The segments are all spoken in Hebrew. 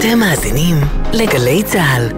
אתם מאזינים לגלי צה"ל.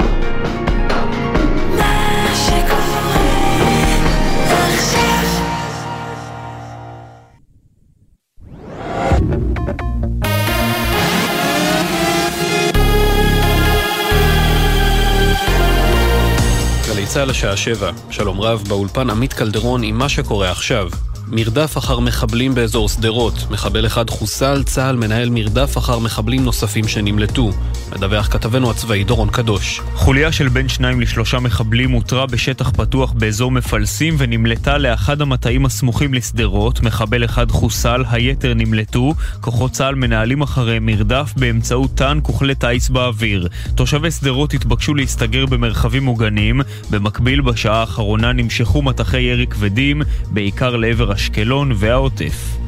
צה"ל השעה שבע, שלום רב, באולפן עמית קלדרון עם מה שקורה עכשיו. מרדף אחר מחבלים באזור שדרות. מחבל אחד חוסל, צה"ל מנהל מרדף אחר מחבלים נוספים שנמלטו. מדווח כתבנו הצבאי דורון קדוש. חוליה של בין שניים לשלושה מחבלים הותרה בשטח פתוח באזור מפלסים ונמלטה לאחד המטעים הסמוכים לשדרות. מחבל אחד חוסל, היתר נמלטו. כוחות צה"ל מנהלים אחרי מרדף באמצעות טנק וכלי טיס באוויר. תושבי שדרות התבקשו להסתגר במרחבים מוגנים. במקביל, בשעה האחרונה נמשכו מטחי ירי כבדים, בעיקר לעבר אשקלון והעוטף.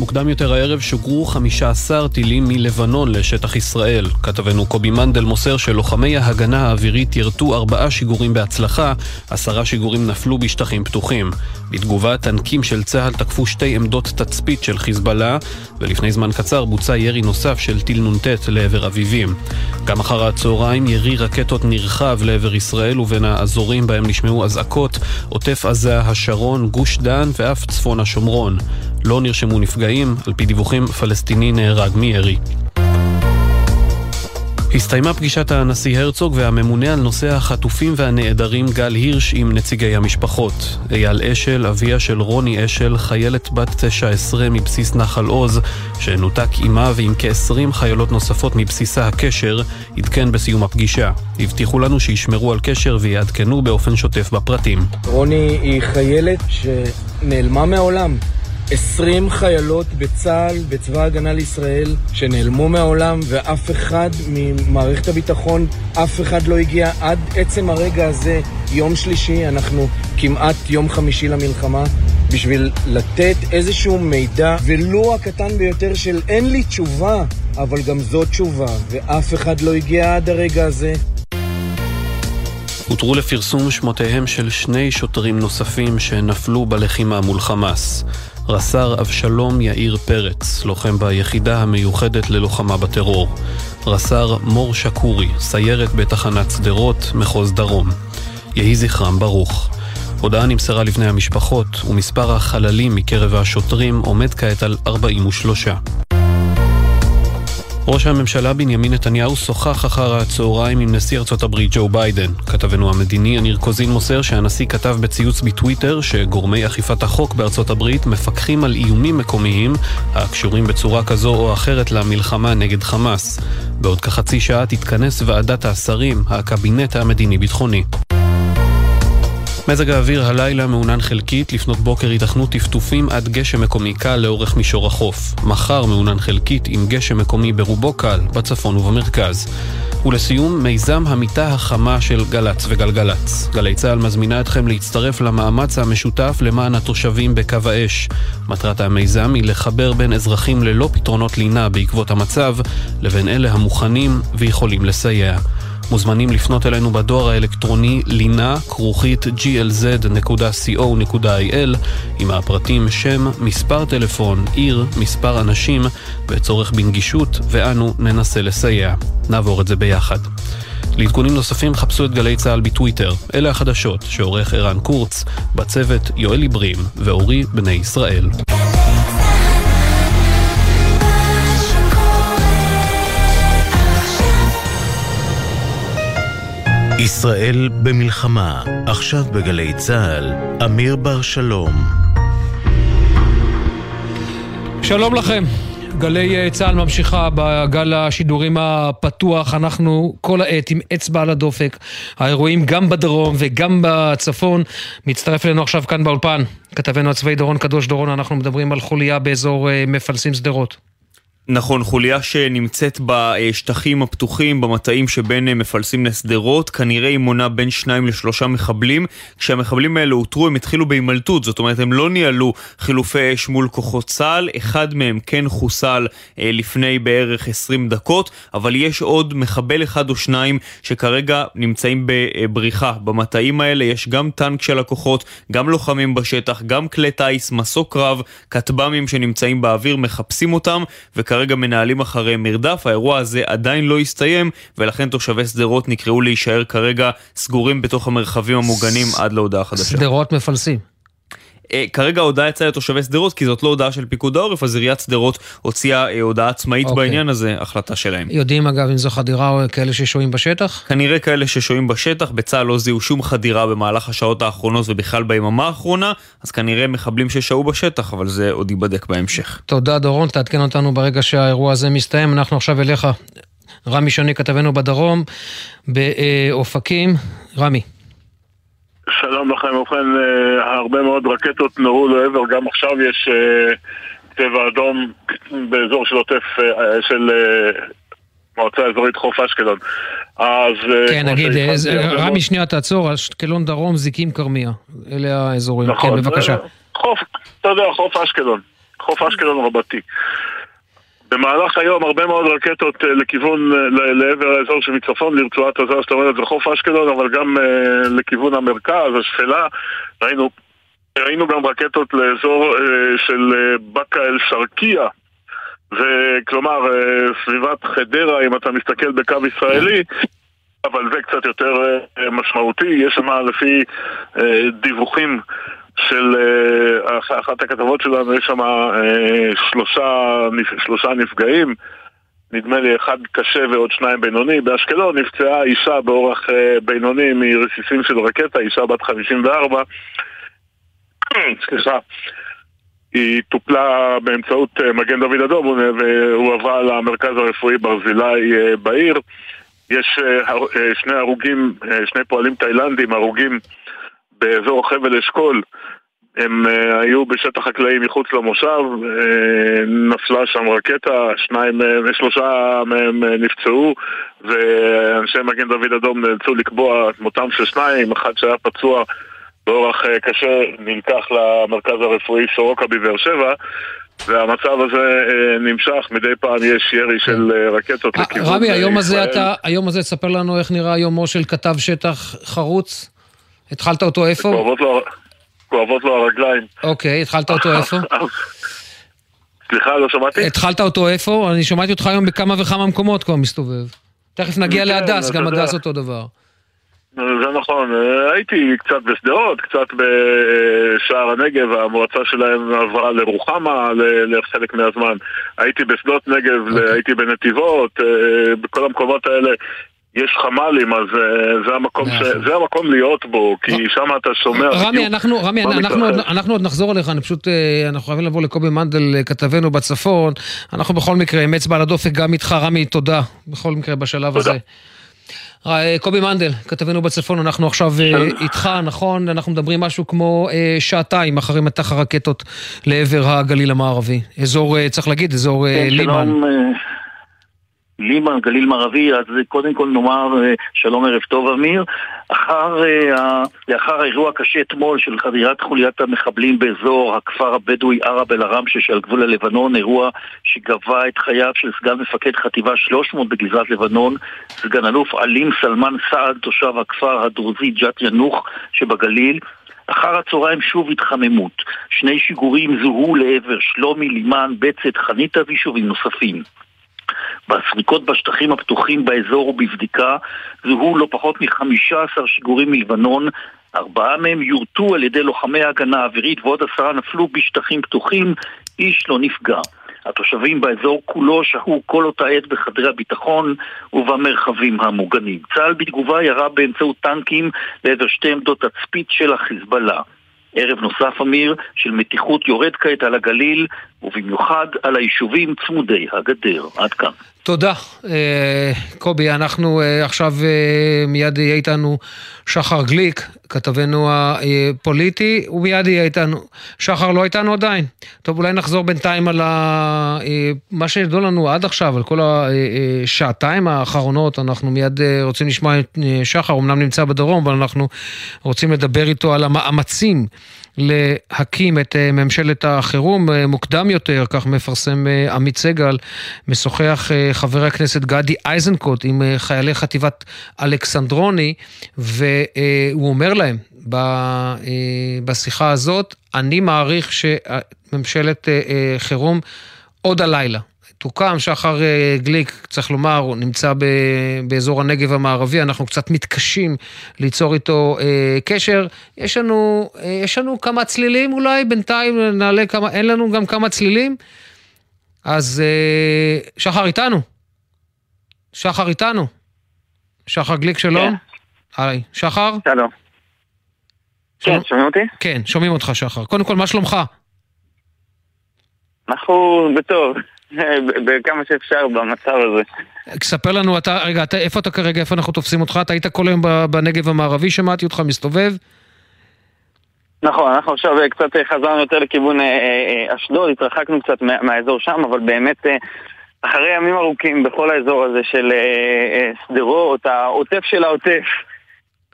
מוקדם יותר הערב שוגרו 15 טילים מלבנון לשטח ישראל. כתבנו קובי מנדל מוסר שלוחמי ההגנה האווירית ירתו ארבעה שיגורים בהצלחה, עשרה שיגורים נפלו בשטחים פתוחים. בתגובה, טנקים של צה"ל תקפו שתי עמדות תצפית של חיזבאללה, ולפני זמן קצר בוצע ירי נוסף של טיל נ"ט לעבר אביבים. גם אחר הצהריים ירי רקטות נרחב לעבר ישראל ובין האזורים בהם נשמעו אזעקות, עוטף עזה, השרון, גוש דן ואף צפון השומרון. לא נרשמו נפגעים, על פי דיווחים פלסטיני נהרג מירי. הסתיימה פגישת הנשיא הרצוג והממונה על נושא החטופים והנעדרים גל הירש עם נציגי המשפחות. אייל אשל, אביה של רוני אשל, חיילת בת 19 מבסיס נחל עוז, שנותק עימה ועם כ-20 חיילות נוספות מבסיסה הקשר, עדכן בסיום הפגישה. הבטיחו לנו שישמרו על קשר ויעדכנו באופן שוטף בפרטים. רוני היא חיילת שנעלמה מהעולם. 20 חיילות בצה"ל, בצבא ההגנה לישראל, שנעלמו מהעולם, ואף אחד ממערכת הביטחון, אף אחד לא הגיע עד עצם הרגע הזה, יום שלישי, אנחנו כמעט יום חמישי למלחמה, בשביל לתת איזשהו מידע, ולו הקטן ביותר של אין לי תשובה, אבל גם זו תשובה, ואף אחד לא הגיע עד הרגע הזה. הותרו לפרסום שמותיהם של שני שוטרים נוספים שנפלו בלחימה מול חמאס. רס"ר אבשלום יאיר פרץ, לוחם ביחידה המיוחדת ללוחמה בטרור. רס"ר מור שקורי, סיירת בתחנת שדרות, מחוז דרום. יהי זכרם ברוך. הודעה נמסרה לבני המשפחות, ומספר החללים מקרב השוטרים עומד כעת על 43. ראש הממשלה בנימין נתניהו שוחח אחר הצהריים עם נשיא ארצות הברית ג'ו ביידן. כתבנו המדיני יניר קוזין מוסר שהנשיא כתב בציוץ בטוויטר שגורמי אכיפת החוק בארצות הברית מפקחים על איומים מקומיים הקשורים בצורה כזו או אחרת למלחמה נגד חמאס. בעוד כחצי שעה תתכנס ועדת השרים, הקבינט המדיני-ביטחוני. מזג האוויר הלילה מעונן חלקית, לפנות בוקר ייתכנו טפטופים עד גשם מקומי קל לאורך מישור החוף. מחר מעונן חלקית עם גשם מקומי ברובו קל, בצפון ובמרכז. ולסיום, מיזם המיטה החמה של גל"צ וגלגלצ. גלי צה"ל מזמינה אתכם להצטרף למאמץ המשותף למען התושבים בקו האש. מטרת המיזם היא לחבר בין אזרחים ללא פתרונות לינה בעקבות המצב, לבין אלה המוכנים ויכולים לסייע. מוזמנים לפנות אלינו בדואר האלקטרוני לינה כרוכית glz.co.il עם הפרטים שם, מספר טלפון, עיר, מספר אנשים וצורך בנגישות ואנו ננסה לסייע. נעבור את זה ביחד. לעדכונים נוספים חפשו את גלי צה"ל בטוויטר. אלה החדשות שעורך ערן קורץ, בצוות יואל עיברים ואורי בני ישראל. ישראל במלחמה, עכשיו בגלי צה"ל, אמיר בר שלום. שלום לכם. גלי צה"ל ממשיכה בגל השידורים הפתוח, אנחנו כל העת עם אצבע על הדופק. האירועים גם בדרום וגם בצפון. מצטרף אלינו עכשיו כאן באולפן, כתבנו הצבאי דורון קדוש דורון, אנחנו מדברים על חוליה באזור מפלסים שדרות. נכון, חוליה שנמצאת בשטחים הפתוחים, במטעים שבין מפלסים לשדרות, כנראה היא מונה בין שניים לשלושה מחבלים. כשהמחבלים האלה אותרו הם התחילו בהימלטות, זאת אומרת הם לא ניהלו חילופי אש מול כוחות צה"ל, אחד מהם כן חוסל אה, לפני בערך 20 דקות, אבל יש עוד מחבל אחד או שניים שכרגע נמצאים בבריחה. במטעים האלה יש גם טנק של הכוחות, גם לוחמים בשטח, גם כלי טיס, מסוק קרב, כטב"מים שנמצאים באוויר, מחפשים אותם, וכרגע כרגע מנהלים אחרי מרדף, האירוע הזה עדיין לא הסתיים, ולכן תושבי שדרות נקראו להישאר כרגע סגורים בתוך המרחבים המוגנים עד להודעה חדשה. שדרות מפלסים. אה, כרגע ההודעה יצאה לתושבי שדרות, כי זאת לא הודעה של פיקוד העורף, אז עיריית שדרות הוציאה אה, הודעה עצמאית אוקיי. בעניין הזה, החלטה שלהם. יודעים אגב אם זו חדירה או כאלה ששוהים בשטח? כנראה כאלה ששוהים בשטח, בצה"ל לא זיהו שום חדירה במהלך השעות האחרונות ובכלל ביממה האחרונה, אז כנראה מחבלים ששהו בשטח, אבל זה עוד ייבדק בהמשך. תודה דורון, תעדכן אותנו ברגע שהאירוע הזה מסתיים. אנחנו עכשיו אליך, רמי שני, כתבנו בדרום, באופקים. רמי. שלום לכם, ובכן, אה, הרבה מאוד רקטות נורו לעבר, גם עכשיו יש אה, צבע אדום באזור של עוטף, אה, של אה, מועצה אזורית חוף אשקלון. אז... אה, כן, נגיד, רמי, שנייה תעצור, אשקלון דרום, זיקים כרמיה. אלה האזורים. נכון, כן, בבקשה. אה, חוף, אתה יודע, חוף אשקלון. חוף אשקלון רבתי. במהלך היום הרבה מאוד רקטות אה, לכיוון, אה, לעבר האזור שמצפון לרצועת עזה, זאת אומרת זה חוף אשקלון, אבל גם אה, לכיוון המרכז, השפלה, ראינו, ראינו גם רקטות לאזור של באקה אל-שרקייה, וכלומר סביבת חדרה, אם אתה מסתכל בקו ישראלי, אבל זה קצת יותר משמעותי, יש שם לפי דיווחים של אה, אח- אחת הכתבות שלנו, יש שם אה, שלושה, שלושה נפגעים, נדמה לי אחד קשה ועוד שניים בינוני. באשקלון נפצעה אישה באורח אה, בינוני מרסיסים של רקטה, אישה בת 54, סליחה. היא טופלה באמצעות מגן דוד אדום והועברה למרכז הרפואי ברזילי בעיר. יש שני הרוגים, שני פועלים תאילנדים הרוגים באזור חבל אשכול. הם אה, היו בשטח חקלאי מחוץ למושב, אה, נפלה שם רקטה, שניים, שלושה מהם אה, נפצעו ואנשי מגן דוד אדום נאלצו לקבוע את מותם של שניים, אחד שהיה פצוע באורח קשה נלקח למרכז הרפואי סורוקה בבאר שבע והמצב הזה נמשך, מדי פעם יש ירי של אה, רקטות לכיוון אה, היום הזה. אתה, היום הזה תספר לנו איך נראה יומו של כתב שטח חרוץ. התחלת אותו איפה? כואבות לו- כואבות לו הרגליים. אוקיי, התחלת אותו איפה? סליחה, לא שמעתי? התחלת אותו איפה? אני שמעתי אותך היום בכמה וכמה מקומות כבר מסתובב. תכף נגיע כן, להדס, גם. הדס אותו דבר. זה נכון, אה, הייתי קצת בשדרות, קצת בשער הנגב, המועצה שלהם עברה לרוחמה לחלק מהזמן. הייתי בשדות נגב, אוקיי. הייתי בנתיבות, אה, בכל המקומות האלה. יש חמ"לים, אז אה, זה המקום, ש... זה המקום להיות בו, כי שם אתה שומע רמי, אנחנו, רמי, אנחנו. אנחנו עוד נחזור אליך, אני פשוט, אה, אנחנו חייבים לבוא לקובי מנדל, אה, כתבנו בצפון. אנחנו בכל מקרה עם אצבע על הדופק גם איתך, רמי, תודה. בכל מקרה בשלב תודה. הזה. אה, קובי מנדל, כתבנו בצפון, אנחנו עכשיו אה, איתך, נכון? אנחנו מדברים משהו כמו אה, שעתיים אחרי מטח הרקטות לעבר הגליל המערבי. אזור, אה, צריך להגיד, אזור אה, כן, לימן. שלום, אה, לימן, גליל מערבי, אז קודם כל נאמר אה, שלום ערב טוב אמיר. אחר, אה, לאחר האירוע הקשה אתמול של חדירת חוליית המחבלים באזור הכפר הבדואי ערב אל-עראמשה שעל גבול הלבנון, אירוע שגבה את חייו של סגן מפקד חטיבה 300 בגזרת לבנון, סגן אלוף עלים סלמן סעד, תושב הכפר הדרוזי ג'ת ינוח שבגליל. אחר הצהריים שוב התחממות. שני שיגורים זוהו לעבר שלומי, לימן, בצת, חניתה ויישובים נוספים. בסריקות בשטחים הפתוחים באזור ובבדיקה זוהו לא פחות מ-15 שיגורים מלבנון, ארבעה מהם יורטו על ידי לוחמי ההגנה האווירית ועוד עשרה נפלו בשטחים פתוחים, איש לא נפגע. התושבים באזור כולו שהו כל אותה עת בחדרי הביטחון ובמרחבים המוגנים. צה"ל בתגובה ירה באמצעות טנקים לעבר שתי עמדות תצפית של החיזבאללה. ערב נוסף, אמיר, של מתיחות יורד כעת על הגליל, ובמיוחד על היישובים צמודי הגדר. עד כאן. תודה, אה, קובי. אנחנו אה, עכשיו אה, מיד יהיה איתנו שחר גליק, כתבנו הפוליטי, ומיד יהיה איתנו. שחר לא איתנו עדיין. טוב, אולי נחזור בינתיים על מה שידוע לנו עד עכשיו, על כל השעתיים האחרונות. אנחנו מיד רוצים לשמוע את שחר, אמנם נמצא בדרום, אבל אנחנו רוצים לדבר איתו על המאמצים. להקים את אה, ממשלת החירום אה, מוקדם יותר, כך מפרסם אה, עמית סגל, משוחח חבר הכנסת גדי איזנקוט עם חיילי חטיבת אלכסנדרוני, והוא אומר להם בשיחה הזאת, אני מעריך שממשלת חירום עוד הלילה תוקם. שחר אה, גליק, צריך לומר, הוא נמצא ב, באזור הנגב המערבי, אנחנו קצת מתקשים ליצור איתו אה, קשר. יש לנו, אה, יש לנו כמה צלילים אולי, בינתיים נעלה כמה, אין לנו גם כמה צלילים? אז אה, שחר איתנו. שחר איתנו. שחר גליק, שלום. כן. היי, שחר? שלום. כן, שומעים אותי? כן, שומעים אותך, שחר. קודם כל, מה שלומך? אנחנו בטוב, בכמה שאפשר במצב הזה. ספר לנו, אתה, רגע, אתה, איפה אתה כרגע, איפה אנחנו תופסים אותך? אתה היית כל היום בנגב המערבי, שמעתי אותך מסתובב. נכון, אנחנו עכשיו קצת חזרנו יותר לכיוון אה, אה, אשדוד, התרחקנו קצת מהאזור שם, אבל באמת אה, אחרי ימים ארוכים בכל האזור הזה של שדרות, העוטף של העוטף,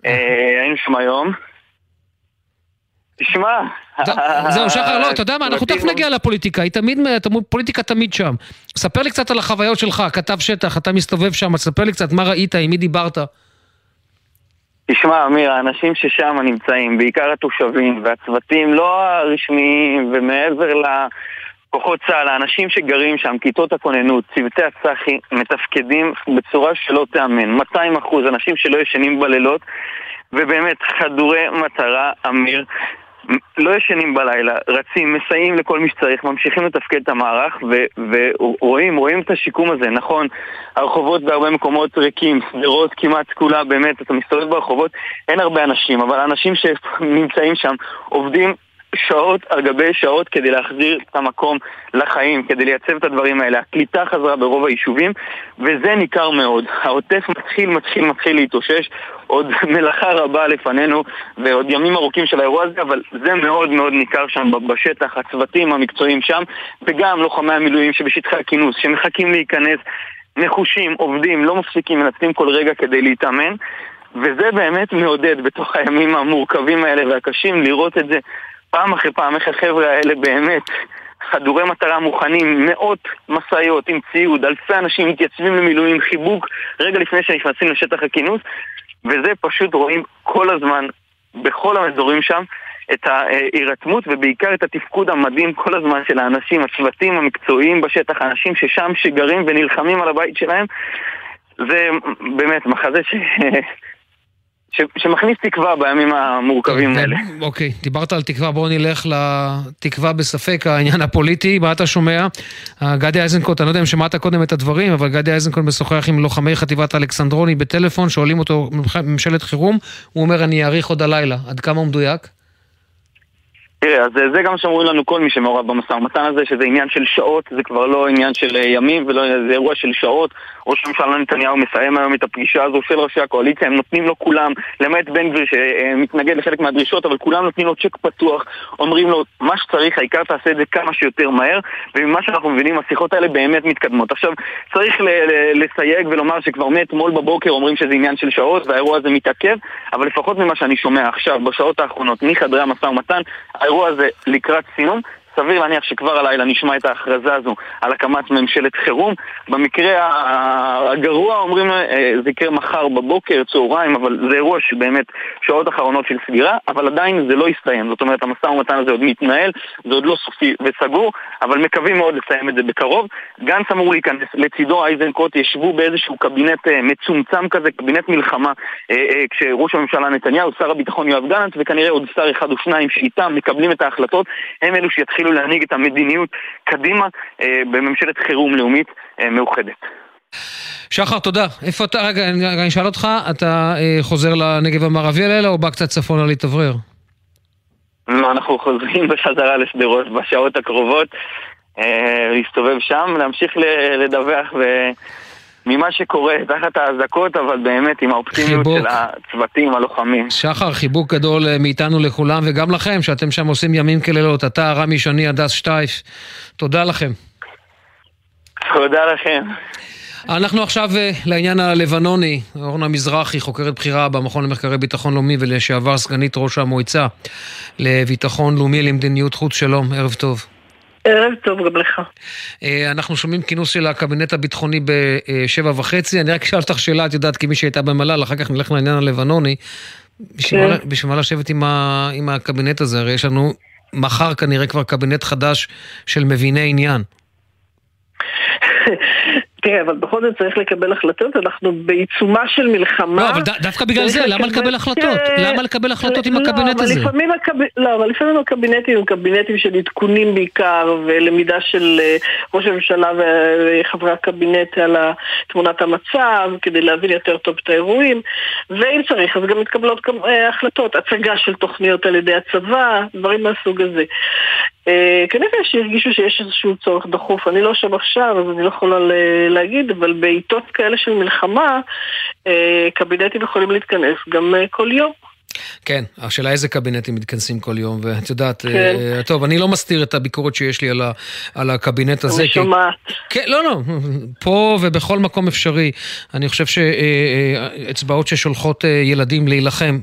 היינו שם היום. תשמע... זהו, שחר, לא, אתה יודע מה, אנחנו תכף נגיע לפוליטיקה, היא תמיד, פוליטיקה תמיד שם. ספר לי קצת על החוויות שלך, כתב שטח, אתה מסתובב שם, ספר לי קצת מה ראית, עם מי דיברת. תשמע, אמיר, האנשים ששם נמצאים, בעיקר התושבים והצוותים לא הרשמיים ומעבר לכוחות צה"ל, האנשים שגרים שם, כיתות הכוננות, צוותי הצח"י, מתפקדים בצורה שלא תיאמן, 200 אחוז, אנשים שלא ישנים בלילות, ובאמת חדורי מטרה, אמיר. לא ישנים בלילה, רצים, מסייעים לכל מי שצריך, ממשיכים לתפקד את המערך ורואים, רואים את השיקום הזה, נכון, הרחובות בהרבה מקומות ריקים, שדרות כמעט כולה, באמת, אתה מסתובב ברחובות, אין הרבה אנשים, אבל האנשים שנמצאים שם עובדים שעות על גבי שעות כדי להחזיר את המקום לחיים, כדי לייצב את הדברים האלה. הקליטה חזרה ברוב היישובים, וזה ניכר מאוד. העוטף מתחיל, מתחיל, מתחיל להתאושש, עוד מלאכה רבה לפנינו, ועוד ימים ארוכים של האירוע הזה, אבל זה מאוד מאוד ניכר שם בשטח, הצוותים המקצועיים שם, וגם לוחמי המילואים שבשטחי הכינוס, שמחכים להיכנס, נחושים, עובדים, לא מפסיקים, מנצלים כל רגע כדי להתאמן. וזה באמת מעודד בתוך הימים המורכבים האלה והקשים לראות את זה פעם אחרי פעם איך החבר'ה האלה באמת חדורי מטרה מוכנים, מאות משאיות עם ציוד, אלפי אנשים מתייצבים למילואים, חיבוק רגע לפני שנכנסים לשטח הכינוס וזה פשוט רואים כל הזמן, בכל האזורים שם, את ההירתמות ובעיקר את התפקוד המדהים כל הזמן של האנשים, הצוותים המקצועיים בשטח, האנשים ששם שגרים ונלחמים על הבית שלהם. זה באמת מחזה ש... ש, שמכניס תקווה בימים המורכבים אוקיי, האלה. אוקיי, דיברת על תקווה, בואו נלך לתקווה בספק, העניין הפוליטי, מה אתה שומע? גדי איזנקוט, אני לא יודע אם שמעת קודם את הדברים, אבל גדי איזנקוט משוחח עם לוחמי חטיבת אלכסנדרוני בטלפון, שואלים אותו ממשלת חירום, הוא אומר אני אאריך עוד הלילה, עד כמה הוא מדויק? תראה, אז זה גם שאומרים לנו כל מי שמעורב במשא ומתן הזה, שזה עניין של שעות, זה כבר לא עניין של ימים, ולא, זה אירוע של שעות. ראש הממשלה נתניהו מסיים היום את הפגישה הזו של ראשי הקואליציה, הם נותנים לו כולם, למעט בן גביר שמתנגד לחלק מהדרישות, אבל כולם נותנים לו צ'ק פתוח, אומרים לו, מה שצריך, העיקר תעשה את זה כמה שיותר מהר, וממה שאנחנו מבינים, השיחות האלה באמת מתקדמות. עכשיו, צריך לסייג ולומר שכבר מאתמול בבוקר אומרים שזה עניין של שעות, והאירוע הזה מתעכב, אבל לפחות ממה שאני שומע עכשיו, בשעות האחרונות, מחדרי המשא ומתן, האירוע הזה לקראת סיום. סביר להניח שכבר הלילה נשמע את ההכרזה הזו על הקמת ממשלת חירום. במקרה הגרוע אומרים אה, זה יקרה מחר בבוקר, צהריים, אבל זה אירוע שבאמת שעות אחרונות של סגירה, אבל עדיין זה לא יסתיים. זאת אומרת, המשא ומתן הזה עוד מתנהל, זה עוד לא סופי וסגור, אבל מקווים מאוד לסיים את זה בקרוב. גנץ אמור להיכנס, לצידו אייזנקוט ישבו באיזשהו קבינט אה, מצומצם כזה, קבינט מלחמה, אה, כשראש הממשלה נתניהו, שר הביטחון יואב גלנט, וכנראה עוד שר אחד או שניים שאיתם מקבלים את ההחלטות, הם אלו שיתחילו יתחילו להנהיג את המדיניות קדימה אה, בממשלת חירום לאומית אה, מאוחדת. שחר, תודה. איפה אתה, רגע, אני אשאל אותך, אתה אה, חוזר לנגב המערבי הלילה או בא קצת צפונה להתאוורר? לא, אנחנו חוזרים בחזרה לשדרות בשעות הקרובות, אה, להסתובב שם, להמשיך לדווח ו... ממה שקורה תחת האזעקות, אבל באמת עם האופטימיות חיבוק. של הצוותים, הלוחמים. שחר, חיבוק גדול אה, מאיתנו לכולם, וגם לכם, שאתם שם עושים ימים כלילות. אתה, רמי שני, הדס שטייף, תודה לכם. תודה לכם. אנחנו עכשיו אה, לעניין הלבנוני. אורנה מזרחי, חוקרת בכירה במכון למחקרי ביטחון לאומי ולשעבר סגנית ראש המועצה לביטחון לאומי למדיניות חוץ. שלום, ערב טוב. ערב טוב גם לך. אה, אנחנו שומעים כינוס של הקבינט הביטחוני בשבע וחצי. אני רק אשאל אותך שאלה, את יודעת, כמי שהייתה במל"ל, אחר כך נלך לעניין הלבנוני. בשביל כן. מה לשבת עם, ה, עם הקבינט הזה? הרי יש לנו מחר כנראה כבר קבינט חדש של מביני עניין. תראה, אבל בכל זאת צריך לקבל החלטות, אנחנו בעיצומה של מלחמה. לא, אבל דווקא בגלל זה, למה לקבל החלטות? למה לקבל החלטות עם הקבינט הזה? לא, אבל לפעמים הקבינטים הם קבינטים של עדכונים בעיקר, ולמידה של אה, ראש הממשלה וחברי הקבינט על תמונת המצב, כדי להבין יותר טוב את האירועים, ואם צריך, אז גם מתקבלות אה, החלטות, הצגה של תוכניות על ידי הצבא, דברים מהסוג הזה. אה, כנראה שהרגישו שיש איזשהו צורך דחוף, אני לא שם עכשיו, אז אני לא יכולה להגיד, אבל בעיתות כאלה של מלחמה, אה, קבינטים יכולים להתכנס גם אה, כל יום. כן, השאלה איזה קבינטים מתכנסים כל יום, ואת יודעת, כן. טוב, אני לא מסתיר את הביקורת שיש לי על, ה, על הקבינט הזה. אני שומעת. כן, לא, לא, פה ובכל מקום אפשרי. אני חושב שאצבעות ששולחות ילדים להילחם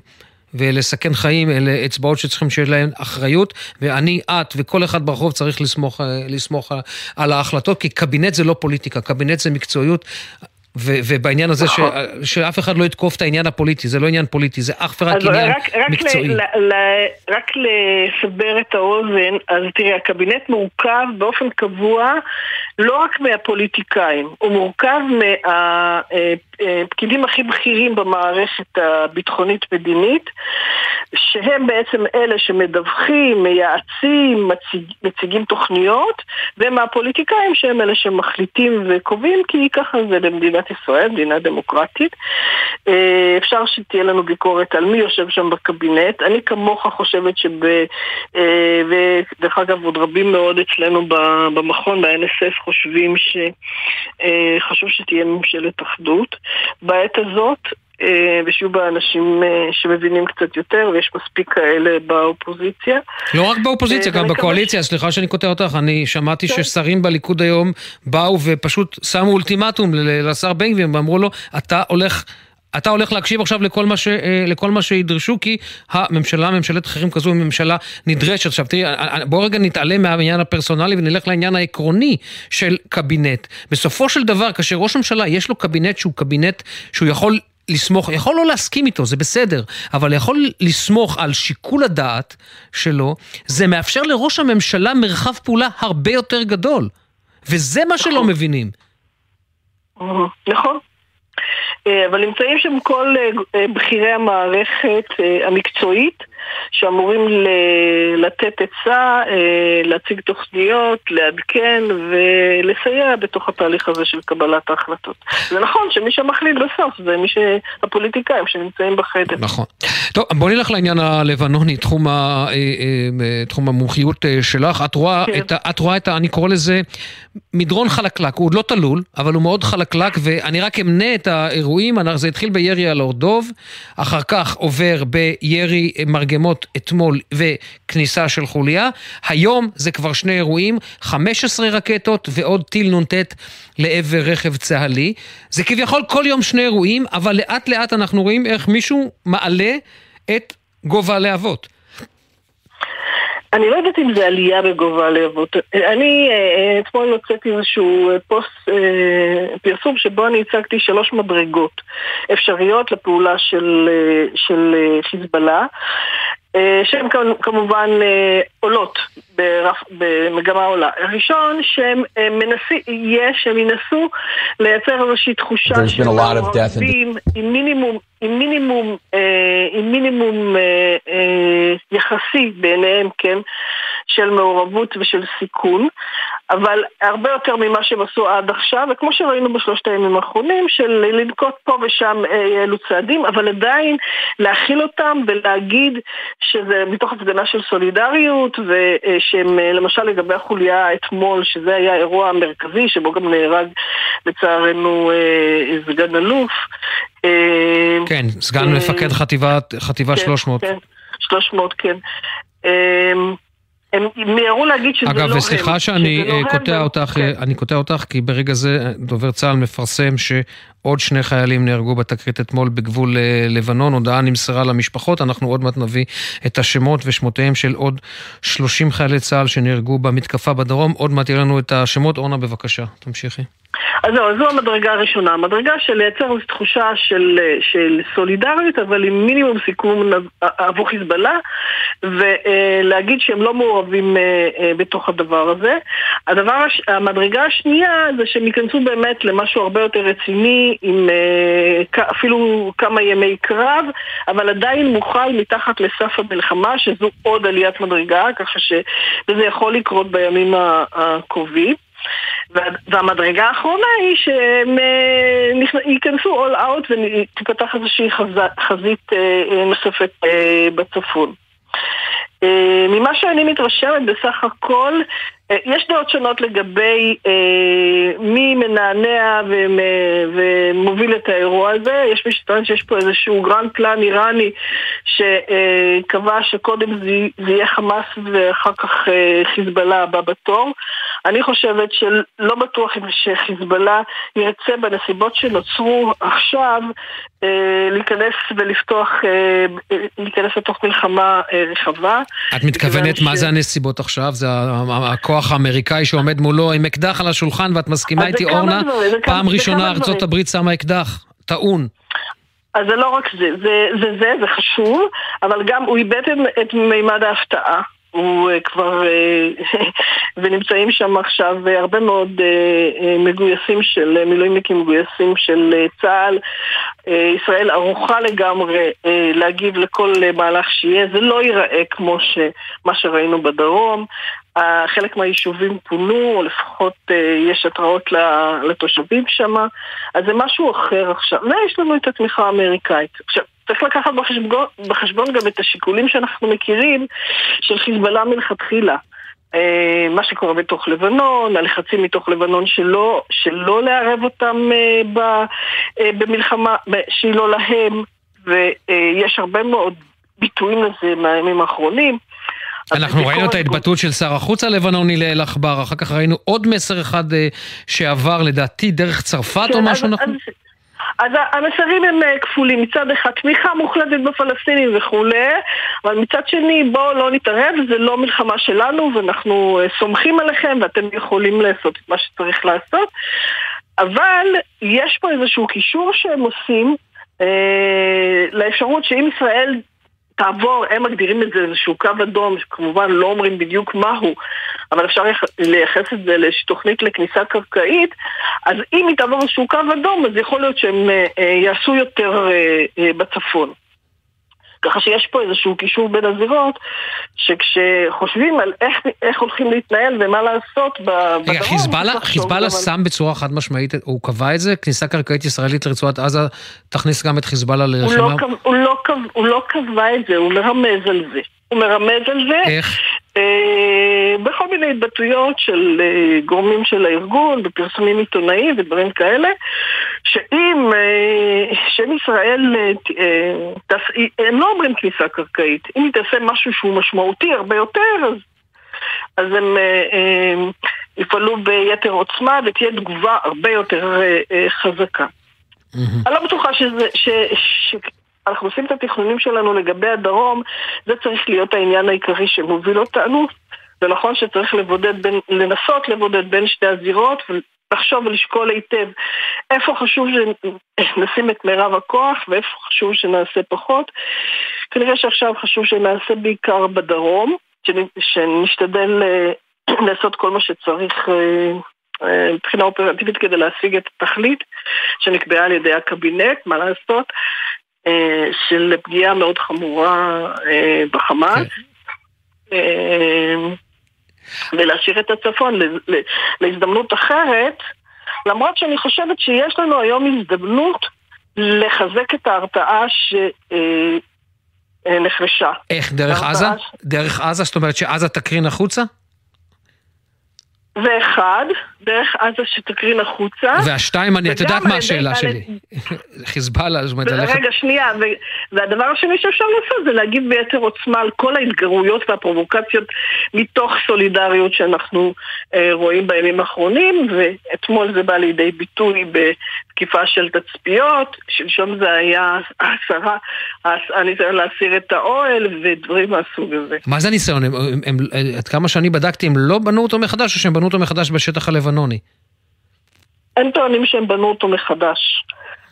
ולסכן חיים, אלה אצבעות שצריכים שיהיה להן אחריות, ואני, את וכל אחד ברחוב צריך לסמוך, אה, לסמוך על ההחלטות, כי קבינט זה לא פוליטיקה, קבינט זה מקצועיות. ו- ובעניין הזה ש- נכון. שאף אחד לא יתקוף את העניין הפוליטי, זה לא עניין פוליטי, זה אך ורק עניין רק, רק מקצועי. ל- ל- רק לסבר את האוזן, אז תראה, הקבינט מורכב באופן קבוע לא רק מהפוליטיקאים, הוא מורכב מהפקידים הכי בכירים במערכת הביטחונית-מדינית, שהם בעצם אלה שמדווחים, מייעצים, מציג, מציגים תוכניות, ומהפוליטיקאים שהם אלה שמחליטים וקובעים, כי ככה זה במדינת ישראל, מדינה דמוקרטית. אה, אפשר שתהיה לנו ביקורת על מי יושב שם בקבינט. אני כמוך חושבת שב... אה, ודרך אגב, עוד רבים מאוד אצלנו במכון, ב-NSF, חושבים שחשוב אה, שתהיה ממשלת אחדות. בעת הזאת, אה, ושיהיו בה אנשים אה, שמבינים קצת יותר, ויש מספיק כאלה באופוזיציה. לא רק באופוזיציה, גם בקואליציה, סליחה שאני קוטע אותך, אני שמעתי כן. ששרים בליכוד היום באו ופשוט שמו אולטימטום לשר בן גביר, ואמרו לו, אתה הולך... אתה הולך להקשיב עכשיו לכל מה, ש, אה, לכל מה שידרשו, כי הממשלה, ממשלת חירים כזו היא ממשלה נדרשת. עכשיו תראי, אה, אה, בואו רגע נתעלם מהעניין הפרסונלי ונלך לעניין העקרוני של קבינט. בסופו של דבר, כאשר ראש הממשלה יש לו קבינט שהוא קבינט שהוא יכול לסמוך, יכול לא להסכים איתו, זה בסדר, אבל יכול לסמוך על שיקול הדעת שלו, זה מאפשר לראש הממשלה מרחב פעולה הרבה יותר גדול. וזה מה שלא נכון. מבינים. נכון. אה, אבל נמצאים שם כל אה, אה, בכירי המערכת המקצועית שאמורים לתת עצה, להציג תוכניות, לעדכן ולסייע בתוך התהליך הזה של קבלת ההחלטות. זה נכון שמי שמחליט בסוף זה מי שהפוליטיקאים שנמצאים בחדר. נכון. טוב, בוא נלך לעניין הלבנוני, תחום, ה, תחום המומחיות שלך. את רואה, כן. את, את רואה את ה... אני קורא לזה מדרון חלקלק. הוא עוד לא תלול, אבל הוא מאוד חלקלק, ואני רק אמנה את האירוע. אירועים, זה התחיל בירי על אורדוב, אחר כך עובר בירי מרגמות אתמול וכניסה של חוליה. היום זה כבר שני אירועים, 15 רקטות ועוד טיל נ"ט לעבר רכב צה"לי. זה כביכול כל יום שני אירועים, אבל לאט לאט אנחנו רואים איך מישהו מעלה את גובה הלהבות. אני לא יודעת אם זה עלייה בגובה הלהבות. אני אה, אתמול הוצאתי איזשהו פוסט, אה, פרסום שבו אני הצגתי שלוש מדרגות אפשריות לפעולה של, אה, של חיזבאללה. שהן כמובן עולות ברף, במגמה עולה. הראשון, שהם מנסים, יהיה שהם ינסו לייצר איזושהי תחושה של מעורבים עם מינימום, עם מינימום, אה, עם מינימום אה, אה, יחסי בעיניהם, כן, של מעורבות ושל סיכון, אבל הרבה יותר ממה שהם עשו עד עכשיו, וכמו שראינו בשלושת הימים האחרונים, של לנקוט פה ושם אה, אלו צעדים, אבל עדיין להכיל אותם ולהגיד שזה מתוך הפגנה של סולידריות, ושהם אה, למשל לגבי החוליה אתמול, שזה היה האירוע המרכזי, שבו גם נהרג לצערנו אה, סגן אלוף. כן, סגן מפקד חטיבה 300. כן, 300, כן. הם מיהרו להגיד שזה אגב, לא הם. אגב, וסליחה שאני לא קוטע הם, אותך, כן. אני קוטע אותך, כי ברגע זה דובר צה"ל מפרסם עוד שני חיילים נהרגו בתקרית אתמול בגבול אה, לבנון, הודעה נמסרה למשפחות, אנחנו עוד מעט נביא את השמות ושמותיהם של עוד 30 חיילי צה"ל שנהרגו במתקפה בדרום, עוד מעט יהיה לנו את השמות, אורנה בבקשה, תמשיכי. אז זהו, זו המדרגה הראשונה. המדרגה של לייצר תחושה של, של סולידריות, אבל עם מינימום סיכום עבור חיזבאללה, ולהגיד שהם לא מעורבים אה, אה, בתוך הדבר הזה. הדבר, המדרגה השנייה זה שהם ייכנסו באמת למשהו הרבה יותר רציני, עם אה, אפילו כמה ימי קרב, אבל עדיין מוכל מתחת לסף המלחמה, שזו עוד עליית מדרגה, ככה שזה יכול לקרות בימים הקרובים. והמדרגה האחרונה היא שהם אה, ייכנסו all out ותיפתח איזושהי חזית אה, נוספת בצפון. ממה שאני מתרשמת בסך הכל, יש דעות שונות לגבי מי מנענע ומוביל את האירוע הזה. יש מי שטוען שיש פה איזשהו grand plan איראני שקבע שקודם זה יהיה חמאס ואחר כך חיזבאללה הבא בתור. אני חושבת שלא בטוח אם שחיזבאללה ירצה בנסיבות שנוצרו עכשיו אה, להיכנס ולפתוח, אה, להיכנס לתוך מלחמה אה, רחבה. את מתכוונת ש... מה זה הנסיבות עכשיו? זה הכוח האמריקאי שעומד מולו עם אקדח על השולחן ואת מסכימה איתי אורנה? פעם ראשונה ארצות הברית שמה אקדח, טעון. אז זה לא רק זה, זה זה, זה, זה חשוב, אבל גם הוא איבד את מימד ההפתעה. הוא uh, כבר, uh, ונמצאים שם עכשיו uh, הרבה מאוד מגויסים של, מילואימניקים מגויסים של צה"ל. ישראל ערוכה לגמרי להגיב לכל מהלך שיהיה, זה לא ייראה כמו מה שראינו בדרום. חלק מהיישובים פונו, או לפחות יש התראות לתושבים שם, אז זה משהו אחר עכשיו. ויש לנו את התמיכה האמריקאית. עכשיו, צריך לקחת בחשבון, בחשבון גם את השיקולים שאנחנו מכירים של חיזבאללה מלכתחילה. אה, מה שקורה בתוך לבנון, הלחצים מתוך לבנון שלא, שלא לערב אותם אה, אה, במלחמה שהיא לא להם, ויש הרבה מאוד ביטויים לזה מהימים האחרונים. אנחנו ראינו את ההתבטאות של שר החוץ הלבנוני לאל עכבר, אחר כך ראינו עוד מסר אחד שעבר לדעתי דרך צרפת או כן, משהו נכון? אז המסרים הם אה, כפולים, מצד אחד תמיכה מוחלטת בפלסטינים וכולי, אבל מצד שני בואו לא נתערב, זה לא מלחמה שלנו ואנחנו אה, סומכים עליכם ואתם יכולים לעשות את מה שצריך לעשות, אבל יש פה איזשהו קישור שהם עושים אה, לאפשרות שאם ישראל תעבור, הם מגדירים את זה איזשהו קו אדום, שכמובן לא אומרים בדיוק מהו, אבל אפשר לייחס את זה לאיזושהי תוכנית לכניסה קרקעית, אז אם היא תעבור איזשהו קו אדום, אז יכול להיות שהם אה, אה, יעשו יותר אה, בצפון. ככה שיש פה איזשהו קישור בין הזירות, שכשחושבים על איך, איך הולכים להתנהל ומה לעשות בדרום... רגע, חיזבאללה, חיזבאללה שם על... בצורה חד משמעית, הוא קבע את זה? כניסה קרקעית ישראלית לרצועת עזה תכניס גם את חיזבאללה לרשימה? הוא לא, הוא, לא, הוא לא קבע את זה, הוא מרמז על זה. הוא מרמז על זה. איך? אה, בכל מיני התבטאויות של אה, גורמים של הארגון, בפרסומים עיתונאיים ודברים כאלה, שאם אה, שם ישראל, הם לא אומרים כניסה קרקעית, אם היא תעשה משהו שהוא משמעותי הרבה יותר, אז, אז הם יפעלו ביתר עוצמה ותהיה תגובה הרבה יותר חזקה. Mm-hmm. אני לא בטוחה שזה, ש, ש, אנחנו עושים את התכנונים שלנו לגבי הדרום, זה צריך להיות העניין העיקרי שמוביל אותנו. זה נכון שצריך לבודד בין, לנסות לבודד בין שתי הזירות ולחשוב ולשקול היטב איפה חשוב שנשים את מירב הכוח ואיפה חשוב שנעשה פחות. כנראה שעכשיו חשוב שנעשה בעיקר בדרום, שנשתדל אה, לעשות כל מה שצריך אה, אה, מבחינה אופרטיבית כדי להשיג את התכלית שנקבעה על ידי הקבינט, מה לעשות. אה, של פגיעה מאוד חמורה אה, בחמאס. כן. אה, ולהשאיר את הצפון להזדמנות אחרת, למרות שאני חושבת שיש לנו היום הזדמנות לחזק את ההרתעה שנחלשה. איך, דרך עזה? דרך עזה? זאת אומרת שעזה תקרין החוצה? זה אחד, דרך עזה שתקרין החוצה. והשתיים, אני, את יודעת מה השאלה שלי. חיזבאללה, זאת אומרת, ללכת... רגע, שנייה. והדבר השני שאפשר לעשות זה להגיב ביתר עוצמה על כל ההתגרויות והפרובוקציות מתוך סולידריות שאנחנו אה, רואים בימים האחרונים, ואתמול זה בא לידי ביטוי בתקיפה של תצפיות, שלשום זה היה הסרה, הניסיון להסיר את האוהל ודברים מהסוג הזה. מה זה ניסיון? הם, הם, הם, עד כמה שאני בדקתי, הם לא בנו אותו מחדש, או שהם בנו אותו מחדש בשטח הלבנוני? הם טוענים שהם בנו אותו מחדש.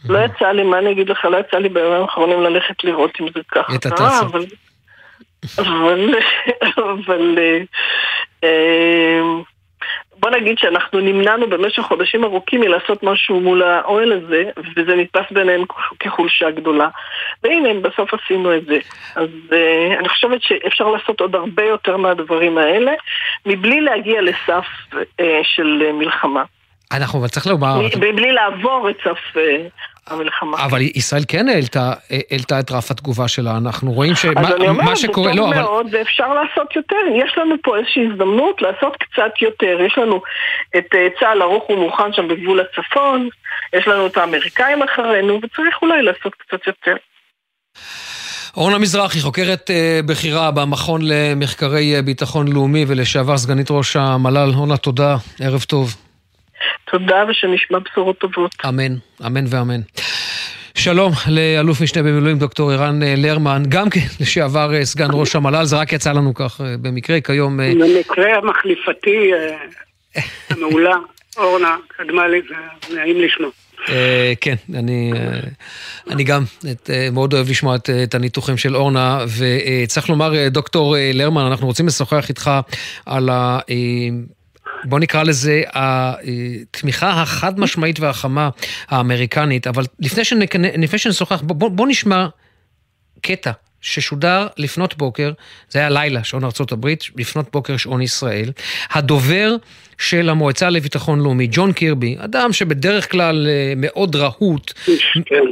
לא יצא לי, מה אני אגיד לך, לא יצא לי בימים האחרונים ללכת לראות אם זה ככה קרה, אבל... אבל... אבל... אה, בוא נגיד שאנחנו נמנענו במשך חודשים ארוכים מלעשות משהו מול האוהל הזה, וזה נתפס ביניהם כחולשה גדולה. והנה, בסוף עשינו את זה. אז uh, אני חושבת שאפשר לעשות עוד הרבה יותר מהדברים האלה, מבלי להגיע לסף uh, של uh, מלחמה. אנחנו, אבל צריך לומר... מבלי לעבור את סף... המלחמה. אבל ישראל כן העלתה, העלתה את רף התגובה שלה, אנחנו רואים שמה שקורה... אז אני אומרת, זה טוב לא, מאוד, אבל... ואפשר לעשות יותר. יש לנו פה איזושהי הזדמנות לעשות קצת יותר. יש לנו את אה, צה"ל ערוך ומוכן שם בגבול הצפון, יש לנו את האמריקאים אחרינו, וצריך אולי לעשות קצת יותר. אורנה מזרחי, חוקרת uh, בכירה במכון למחקרי uh, ביטחון לאומי ולשעבר סגנית ראש המל"ל. אורנה, תודה, ערב טוב. תודה ושנשמע בשורות טובות. אמן, אמן ואמן. שלום לאלוף משנה במילואים דוקטור ערן אה, לרמן, גם כן לשעבר אה, סגן ראש המל"ל, זה רק יצא לנו כך אה, במקרה, כיום... במקרה המחליפתי המעולה, אורנה, קדמה לי, זה נעים לשמוע. כן, אני, אני גם מאוד אוהב לשמוע את הניתוחים של אורנה, וצריך לומר, דוקטור לרמן, אנחנו רוצים לשוחח איתך על ה... בוא נקרא לזה התמיכה החד משמעית והחמה האמריקנית, אבל לפני, שנשוחח, בוא, בוא נשמע קטע ששודר לפנות בוקר, זה היה לילה, שעון ארצות הברית, לפנות בוקר שעון ישראל. הדובר של המועצה לביטחון לאומי, ג'ון קירבי, אדם שבדרך כלל אה, מאוד רהוט. כן,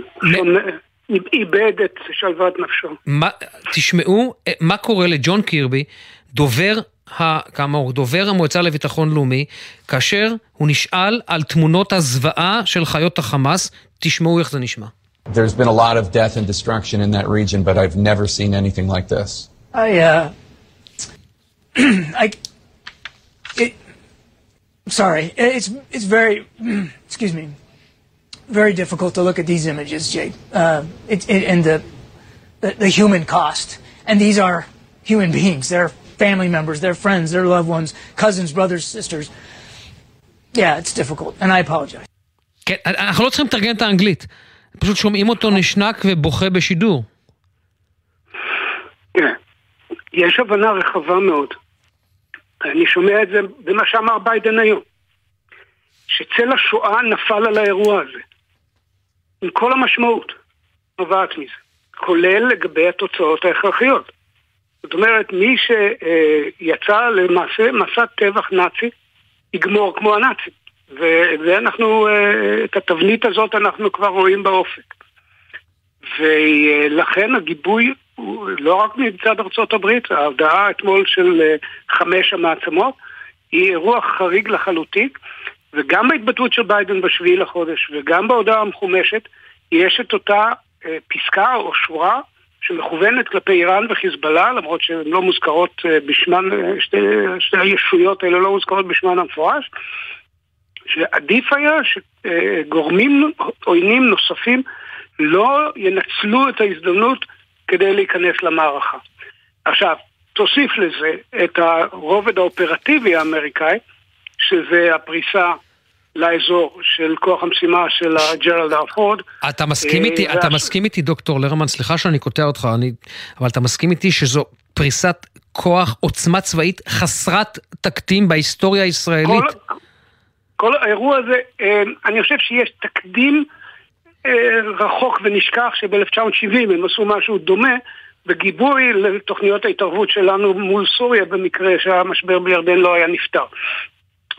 איבד את שלוות נפשו. מה, תשמעו אה, מה קורה לג'ון קירבי, דובר כאמור, דובר המועצה לביטחון לאומי, כאשר הוא נשאל על תמונות הזוועה של חיות החמאס, תשמעו איך זה נשמע. There's been a lot of death and destruction in that region, but I've never seen anything like this. I, uh, I, it, sorry, it's, it's very, excuse me, very difficult to look at these images, Jake, uh, it, it, and the, the, the human cost. And these are human beings. They're family members, their friends, their loved ones, cousins, brothers, sisters. Yeah, it's difficult, and I apologize. כן, אנחנו לא צריכים לתרגם את האנגלית. פשוט שומעים אותו נשנק ובוכה בשידור. יש הבנה רחבה מאוד. אני שומע את זה במה שאמר ביידן היום. שצל השואה נפל על האירוע הזה. עם כל המשמעות נובעת מזה. כולל לגבי התוצאות ההכרחיות. זאת אומרת, מי שיצא למעשה מסע טבח נאצי, יגמור כמו הנאצים. ואנחנו, אה, את התבנית הזאת אנחנו כבר רואים באופק. ולכן הגיבוי הוא לא רק מצד ארצות הברית, ההודעה אתמול של אה, חמש המעצמות היא אירוע חריג לחלוטין, וגם בהתבטאות של ביידן בשביעי לחודש וגם בהודעה המחומשת יש את אותה אה, פסקה או שורה שמכוונת כלפי איראן וחיזבאללה, למרות שהן לא מוזכרות אה, בשמן, אה, שתי, שתי הישויות האלה לא מוזכרות בשמן המפורש, שעדיף היה שגורמים עוינים נוספים לא ינצלו את ההזדמנות כדי להיכנס למערכה. עכשיו, תוסיף לזה את הרובד האופרטיבי האמריקאי, שזה הפריסה לאזור של כוח המשימה של הג'רלד ארפורד. אתה מסכים איתי, אה, אתה מסכים איתי, דוקטור לרמן, סליחה שאני קוטע אותך, אני, אבל אתה מסכים איתי שזו פריסת כוח, עוצמה צבאית חסרת תקדים בהיסטוריה הישראלית? כל, כל האירוע הזה, אה, אני חושב שיש תקדים אה, רחוק ונשכח שב-1970 הם עשו משהו דומה. בגיבוי לתוכניות ההתערבות שלנו מול סוריה במקרה שהמשבר בירדן לא היה נפתר.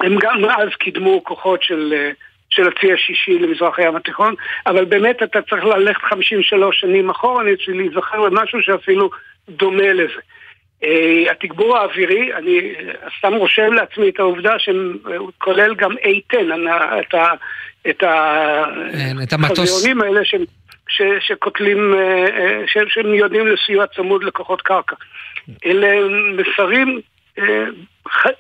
הם גם אז קידמו כוחות של, אה, של הצי השישי למזרח הים התיכון, אבל באמת אתה צריך ללכת 53 שנים אחורה בשביל להיזכר למשהו שאפילו דומה לזה. Uh, התגבור האווירי, אני סתם רושם לעצמי את העובדה שהוא כולל גם A-10, את, ה, את, את המטוס. האלה ש, ש, שקוטלים, ש, שמיועדים לסיוע צמוד לכוחות קרקע. אלה מסרים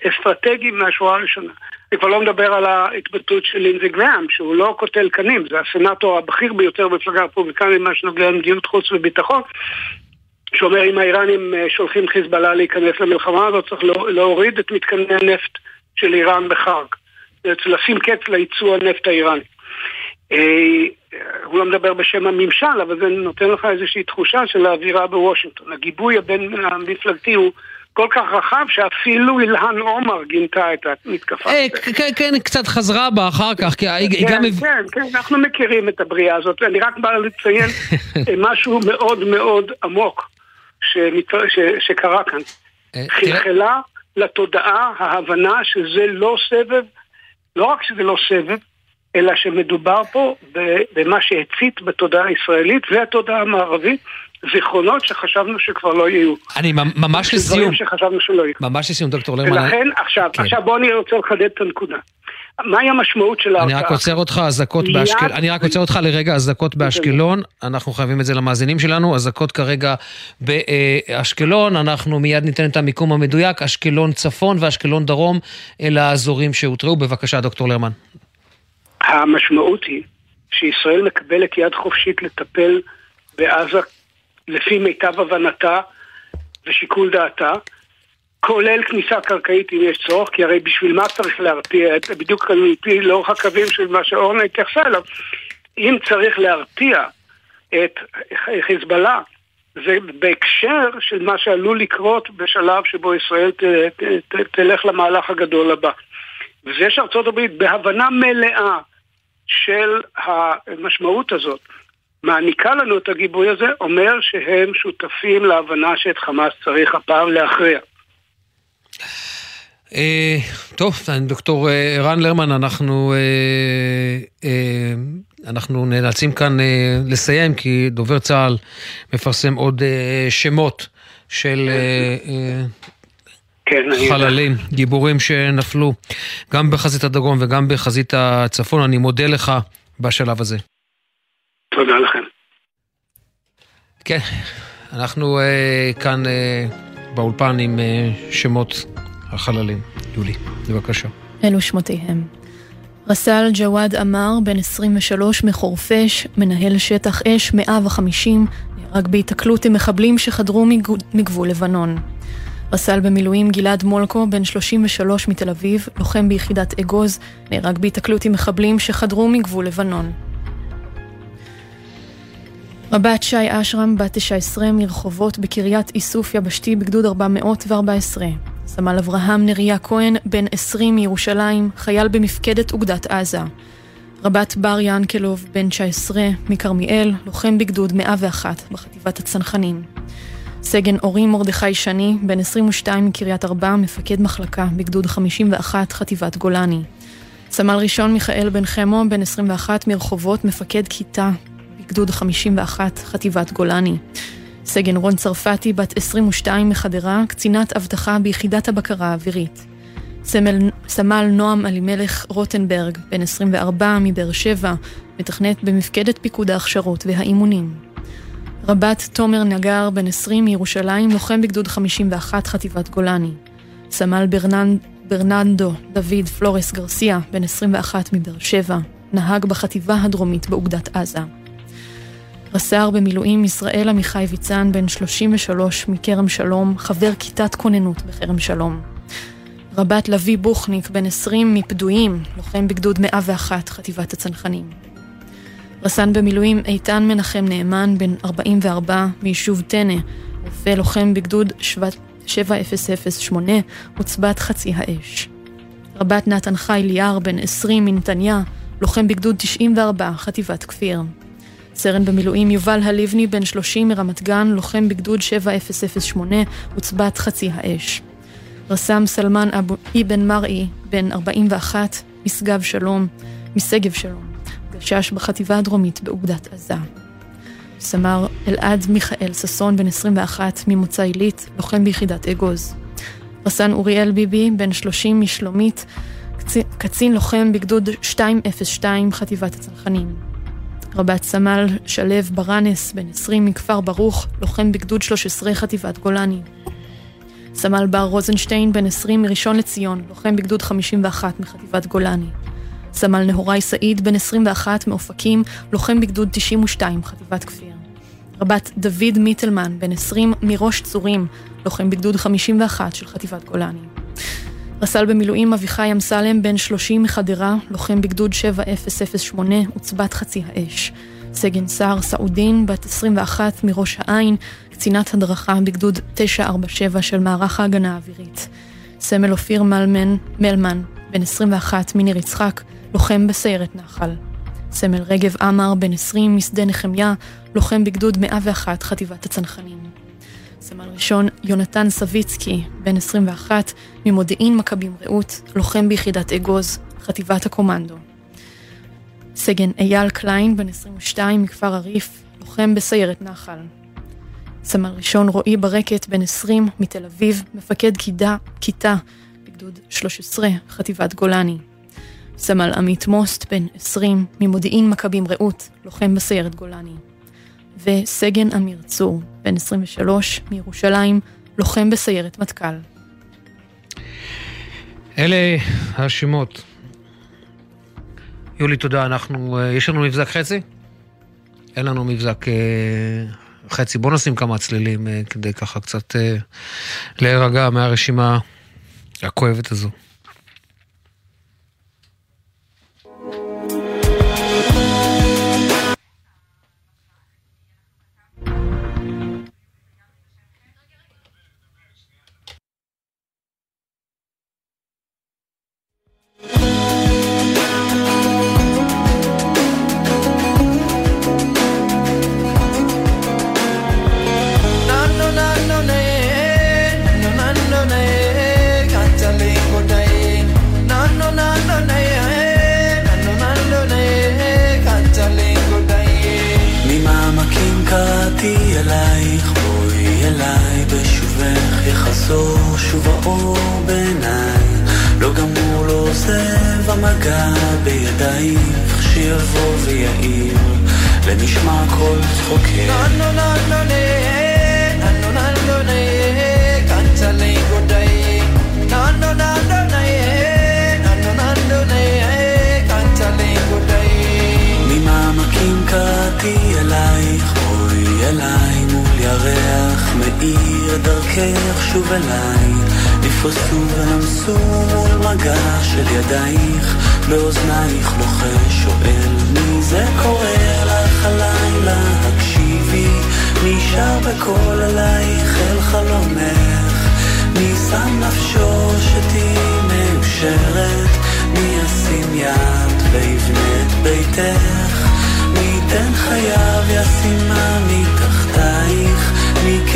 אסטרטגיים מהשורה הראשונה. אני כבר לא מדבר על ההתבטאות של לינזי גראם, שהוא לא קוטל קנים, זה הסנאטור הבכיר ביותר במפלגה הרפובליקנית, מה שנוגע למדיניות חוץ וביטחון, שאומר אם האיראנים אה, שולחים חיזבאללה להיכנס למלחמה הזאת, צריך לא, להוריד את מתקני הנפט של איראן בחרג. לשים קץ לייצוא הנפט האיראני. אה, הוא לא מדבר בשם הממשל, אבל זה נותן לך איזושהי תחושה של האווירה בוושינגטון. הגיבוי הבין המפלגתי הוא כל כך רחב שאפילו אילהן עומר גינתה את המתקפה. אה, כן, כן, קצת חזרה בה אחר כך, כי היא גם... כן, כן, כן, אנחנו מכירים את הבריאה הזאת, אני רק בא לציין משהו מאוד מאוד עמוק שקרה כאן. אה, חלחלה לתודעה ההבנה שזה לא סבב, לא רק שזה לא סבב, אלא שמדובר פה במה שהצית בתודעה הישראלית והתודעה המערבית זיכרונות שחשבנו שכבר לא יהיו. אני ממש לסיום. דברים שחשבנו שלא יהיו. ממש לסיום, דוקטור לרמן. ולכן, עכשיו, כן. עכשיו בוא אני רוצה לחדד את הנקודה. מהי המשמעות של ההרצאה? אני רק עוצר אותך אזעקות באשקלון, אני רק עוצר אותך לרגע אזעקות באשקלון, אנחנו חייבים את זה למאזינים שלנו, אזעקות כרגע באשקלון, אנחנו מיד ניתן את המיקום המדויק, אשקלון צפון ואשקלון דרום, אלה האזורים שהותראו. בבקשה, דוקטור לרמן. המשמעות היא שישראל מקבלת יד חופשית לטפל בעזה לפי מיטב הבנתה ושיקול דעתה, כולל כניסה קרקעית אם יש צורך, כי הרי בשביל מה צריך להרתיע, בדיוק על פי לאורך הקווים של מה שאורנה התייחסה אליו, אם צריך להרתיע את חיזבאללה, זה בהקשר של מה שעלול לקרות בשלב שבו ישראל ת, ת, ת, תלך למהלך הגדול הבא. וזה שארצות הברית בהבנה מלאה של המשמעות הזאת, מעניקה לנו את הגיבוי הזה, אומר שהם שותפים להבנה שאת חמאס צריך הפעם להכריע. אה, טוב, דוקטור אה, ערן לרמן, אנחנו, אה, אנחנו נאלצים כאן לסיים, כי דובר צה"ל מפרסם עוד שמות של כן, חללים, גיבורים שנפלו גם בחזית הדרום וגם בחזית הצפון. אני מודה לך בשלב הזה. תודה לכם. כן, אנחנו uh, כאן uh, באולפן עם uh, שמות החללים. יולי, בבקשה. אלו שמותיהם. רס"ל ג'וואד עמאר, בן 23 מחורפיש, מנהל שטח אש 150, נהרג בהיתקלות עם מחבלים שחדרו מגבול לבנון. רס"ל במילואים גלעד מולקו, בן 33 מתל אביב, לוחם ביחידת אגוז, נהרג בהיתקלות עם מחבלים שחדרו מגבול לבנון. רבת שי אשרם, בת 19 מרחובות בקריית איסוף יבשתי בגדוד 414. סמל אברהם נריה כהן, בן 20 מירושלים, חייל במפקדת אוגדת עזה. רבת בר ינקלוב, בן 19 מכרמיאל, לוחם בגדוד 101 בחטיבת הצנחנים. סגן אורי מרדכי שני, בן 22 מקריית ארבע, מפקד מחלקה בגדוד 51 חטיבת גולני. סמל ראשון מיכאל בן חמו, בן 21 מרחובות, מפקד כיתה גדוד 51, חטיבת גולני. סגן רון צרפתי, בת 22 מחדרה, קצינת אבטחה ביחידת הבקרה האווירית. סמל, סמל נועם אלימלך רוטנברג, בן 24 מבאר שבע, מתכנת במפקדת פיקוד ההכשרות והאימונים. רב"ט תומר נגר, בן 20 מירושלים, לוחם בגדוד 51 חטיבת גולני. סמל ברננד, ברננדו דוד פלורס גרסיה, בן 21 מבאר שבע, נהג בחטיבה הדרומית באוגדת עזה. רס"ר במילואים ישראל עמיחי ויצן, בן 33 מכרם שלום, חבר כיתת כוננות בכרם שלום. רבת לביא בוכניק, בן 20 מפדויים, לוחם בגדוד 101, חטיבת הצנחנים. רס"ן במילואים איתן מנחם נאמן, בן 44, מיישוב טנא, רופא לוחם בגדוד 7008, עוצבת חצי האש. רבת נתן חי ליאר, בן 20 מנתניה, לוחם בגדוד 94, חטיבת כפיר. סרן במילואים יובל הלבני, בן 30 מרמת גן, לוחם בגדוד 7008, עוצבת חצי האש. רס"ם סלמן אבו אבן מראי, בן 41, משגב שלום, משגב שלום, גשש בחטיבה הדרומית באוגדת עזה. סמ"ר אלעד מיכאל ששון, בן 21, ממוצא עילית, לוחם ביחידת אגוז. רס"ן אוריאל ביבי, בן 30, משלומית, קצין לוחם בגדוד 202, חטיבת הצנחנים. רבת סמל שלו ברנס, בן 20, מכפר ברוך, לוחם בגדוד 13, חטיבת גולני. סמל בר רוזנשטיין, בן 20, מראשון לציון, לוחם בגדוד 51 מחטיבת גולני. סמל נהוראי סעיד, בן 21, מאופקים, לוחם בגדוד 92, חטיבת כפיר. רבת דוד מיטלמן, בן 20, מראש צורים, לוחם בגדוד 51 של חטיבת גולני. רס"ל במילואים אביחי אמסלם, בן 30 מחדרה, לוחם בגדוד 7008, עוצבת חצי האש. סגן סער סעודין, בת 21 מראש העין, קצינת הדרכה בגדוד 947 של מערך ההגנה האווירית. סמל אופיר מלמן, מלמן, בן 21 מניר יצחק, לוחם בסיירת נחל. סמל רגב עמר, בן 20 משדה נחמיה, לוחם בגדוד 101 חטיבת הצנחנים. סמל ראשון יונתן סביצקי, בן 21, ממודיעין מכבים רעות, לוחם ביחידת אגוז, חטיבת הקומנדו. סגן אייל קליין, בן 22, מכפר הריף, לוחם בסיירת נחל. סמל ראשון רועי ברקת, בן 20, מתל אביב, מפקד כידה, כיתה, בגדוד 13, חטיבת גולני. סמל עמית מוסט, בן 20, ממודיעין מכבים רעות, לוחם בסיירת גולני. וסגן אמיר צור, בן 23, מירושלים, לוחם בסיירת מטכ"ל. אלה השמות. יולי, תודה. אנחנו, אה, יש לנו מבזק חצי? אין לנו מבזק אה, חצי. בוא נשים כמה צלילים אה, כדי ככה קצת להירגע מהרשימה הכואבת הזו.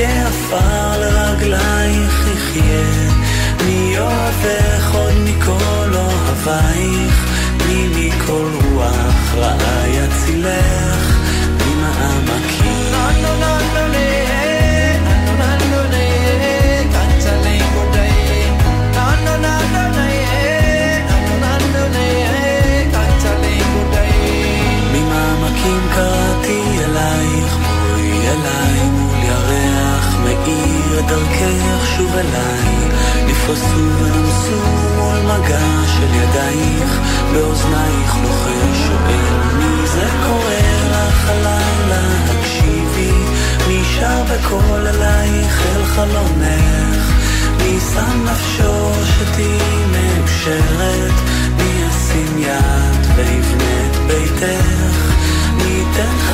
כעפר לרגלייך יחיה, מי אוהבך עוד מכל אוהבייך, מי מכל רוח רעה יצילך. בדרכך שוב אליי, נפרסו ונמסו מול מגע של ידייך, באוזנייך לוחש שואל מי זה קורא לך הלילה, תקשיבי, מי שר בקול אלייך אל חלונך, מי שם נפשו שתהיי מאושרת, מי ישים יד ויבנה את ביתך?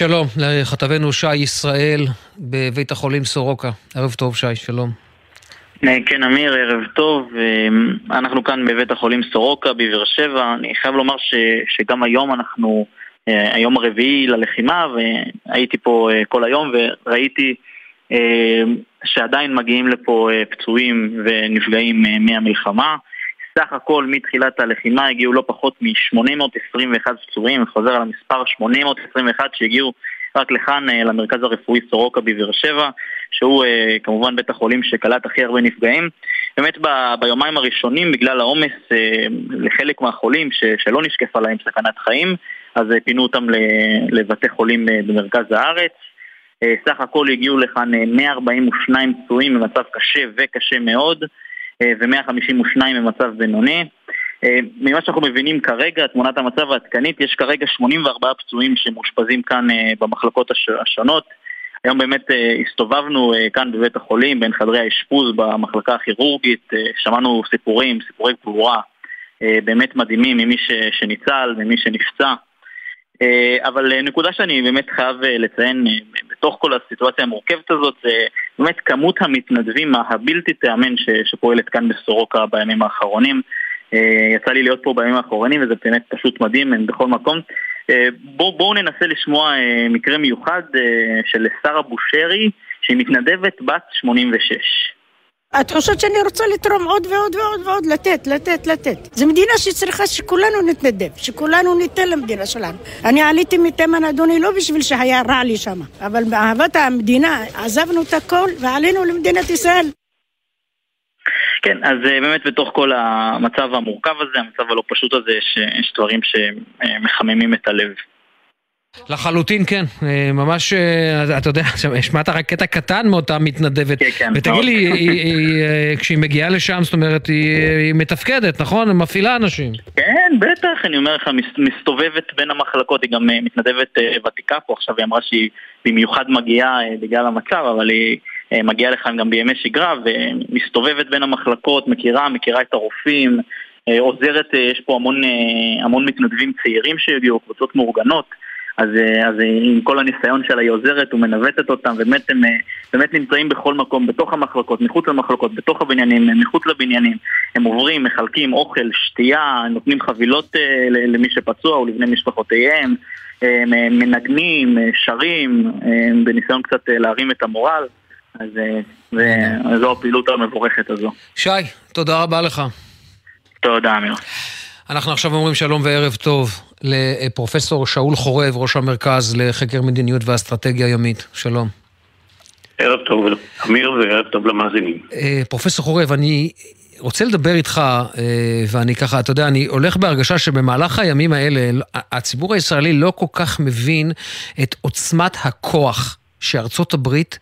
שלום לכתבנו שי ישראל בבית החולים סורוקה. ערב טוב שי, שלום. כן, אמיר, ערב טוב. אנחנו כאן בבית החולים סורוקה בבאר שבע. אני חייב לומר ש, שגם היום אנחנו, היום הרביעי ללחימה, והייתי פה כל היום וראיתי שעדיין מגיעים לפה פצועים ונפגעים מהמלחמה. סך הכל מתחילת הלחימה הגיעו לא פחות מ-821 פצועים, אני חוזר על המספר 821 שהגיעו רק לכאן, למרכז הרפואי סורוקה בבאר שבע, שהוא כמובן בית החולים שקלט הכי הרבה נפגעים. באמת ב- ביומיים הראשונים, בגלל העומס לחלק מהחולים ש- שלא נשקפה להם סכנת חיים, אז פינו אותם לבתי חולים במרכז הארץ. סך הכל הגיעו לכאן 142 פצועים במצב קשה וקשה מאוד. ו-152 במצב בינוני. ממה שאנחנו מבינים כרגע, תמונת המצב העדכנית, יש כרגע 84 פצועים שמאושפזים כאן במחלקות השונות. היום באמת הסתובבנו כאן בבית החולים, בין חדרי האשפוז במחלקה הכירורגית, שמענו סיפורים, סיפורי גבורה באמת מדהימים ממי שניצל, ממי שנפצע. אבל נקודה שאני באמת חייב לציין בתוך כל הסיטואציה המורכבת הזאת זה באמת כמות המתנדבים הבלתי תיאמן שפועלת כאן בסורוקה בימים האחרונים. יצא לי להיות פה בימים האחרונים וזה באמת פשוט מדהים, הם בכל מקום. בואו בוא ננסה לשמוע מקרה מיוחד של שרה בושרי שהיא מתנדבת בת 86. התחושות שאני רוצה לתרום עוד ועוד ועוד ועוד, לתת, לתת, לתת. זו מדינה שצריכה שכולנו נתנדב, שכולנו ניתן למדינה שלנו. אני עליתי מתימן, אדוני, לא בשביל שהיה רע לי שם, אבל באהבת המדינה עזבנו את הכל ועלינו למדינת ישראל. כן, אז באמת בתוך כל המצב המורכב הזה, המצב הלא פשוט הזה, יש דברים שמחממים את הלב. לחלוטין כן, ממש, אתה יודע, השמעת רק קטע קטן מאותה מתנדבת. כן, כן. ותגיד לי, היא, היא, כשהיא מגיעה לשם, זאת אומרת, היא, היא מתפקדת, נכון? היא מפעילה אנשים. כן, בטח, אני אומר לך, מסתובבת בין המחלקות, היא גם מתנדבת ותיקה פה, עכשיו היא אמרה שהיא במיוחד מגיעה בגלל המצב, אבל היא מגיעה לכאן גם בימי שגרה, ומסתובבת בין המחלקות, מכירה, מכירה את הרופאים, עוזרת, יש פה המון, המון מתנדבים צעירים שהגיעו, קבוצות מאורגנות. אז, אז עם כל הניסיון שלה היא עוזרת ומנווטת אותם, באמת הם באמת נמצאים בכל מקום, בתוך המחלקות, מחוץ למחלקות, בתוך הבניינים, מחוץ לבניינים. הם עוברים, מחלקים אוכל, שתייה, נותנים חבילות למי שפצוע ולבני משפחותיהם, מנגנים, שרים, בניסיון קצת להרים את המורל. אז זו הפעילות המבורכת הזו. שי, תודה רבה לך. תודה, אמיר. אנחנו עכשיו אומרים שלום וערב טוב לפרופסור שאול חורב, ראש המרכז לחקר מדיניות ואסטרטגיה ימית. שלום. ערב טוב, אמיר, וערב טוב למאזינים. פרופסור חורב, אני רוצה לדבר איתך, ואני ככה, אתה יודע, אני הולך בהרגשה שבמהלך הימים האלה, הציבור הישראלי לא כל כך מבין את עוצמת הכוח שארצות הברית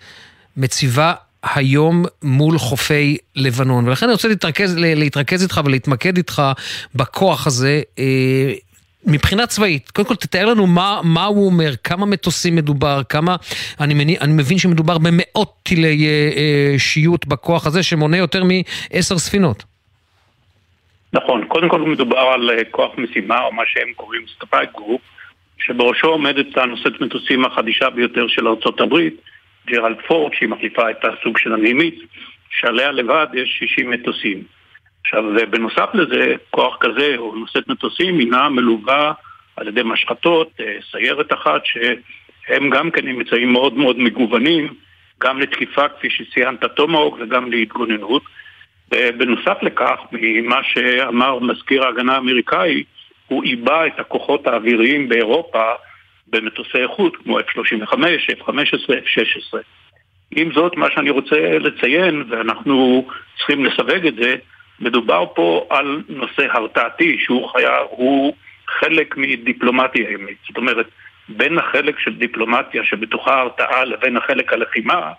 מציבה היום מול חופי לבנון. ולכן אני רוצה להתרכז, להתרכז איתך ולהתמקד איתך בכוח הזה מבחינה צבאית. קודם כל תתאר לנו מה, מה הוא אומר, כמה מטוסים מדובר, כמה... אני, מני, אני מבין שמדובר במאות טילי אה, אה, שיוט בכוח הזה שמונה יותר מעשר ספינות. נכון, קודם כל מדובר על כוח משימה, או מה שהם קוראים strike group, שבראשו עומדת הנושאת מטוסים החדישה ביותר של ארה"ב, ג'רלד פורד, שהיא מחליפה את הסוג של הנימיץ, שעליה לבד יש 60 מטוסים. עכשיו, בנוסף לזה, כוח כזה, או נושאת מטוסים, הינה מלווה על ידי משחתות, סיירת אחת, שהם גם כן עם אמצעים מאוד מאוד מגוונים, גם לתקיפה, כפי שציינת, טומהוק, וגם להתגוננות. ובנוסף לכך, ממה שאמר מזכיר ההגנה האמריקאי, הוא עיבה את הכוחות האוויריים באירופה במטוסי איכות, כמו F-35, F-15, F-16. עם זאת, מה שאני רוצה לציין, ואנחנו צריכים לסווג את זה, מדובר פה על נושא הרתעתי שהוא חיה, הוא חלק מדיפלומטיה ימית. זאת אומרת, בין החלק של דיפלומטיה שבתוכה הרתעה לבין החלק הלחימה,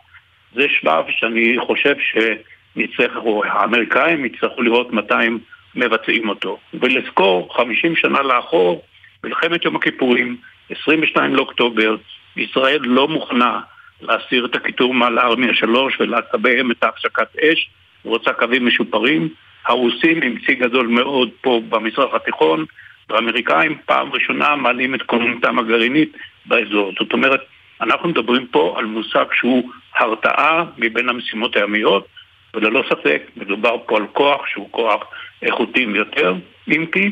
זה שלב שאני חושב שנצטרך, או האמריקאים יצטרכו לראות מתי הם מבצעים אותו. ולזכור, 50 שנה לאחור, מלחמת יום הכיפורים, 22 לאוקטובר, ישראל לא מוכנה להסיר את הכיתור מעל ארמיה 3 ולקבל את ההפסקת אש, היא רוצה קווים משופרים. הרוסים עם צי גדול מאוד פה במזרח התיכון, והאמריקאים פעם ראשונה מעלים את כוננותם הגרעינית באזור. זאת אומרת, אנחנו מדברים פה על מושג שהוא הרתעה מבין המשימות הימיות, וללא ספק מדובר פה על כוח שהוא כוח איכותי ביותר, אם כי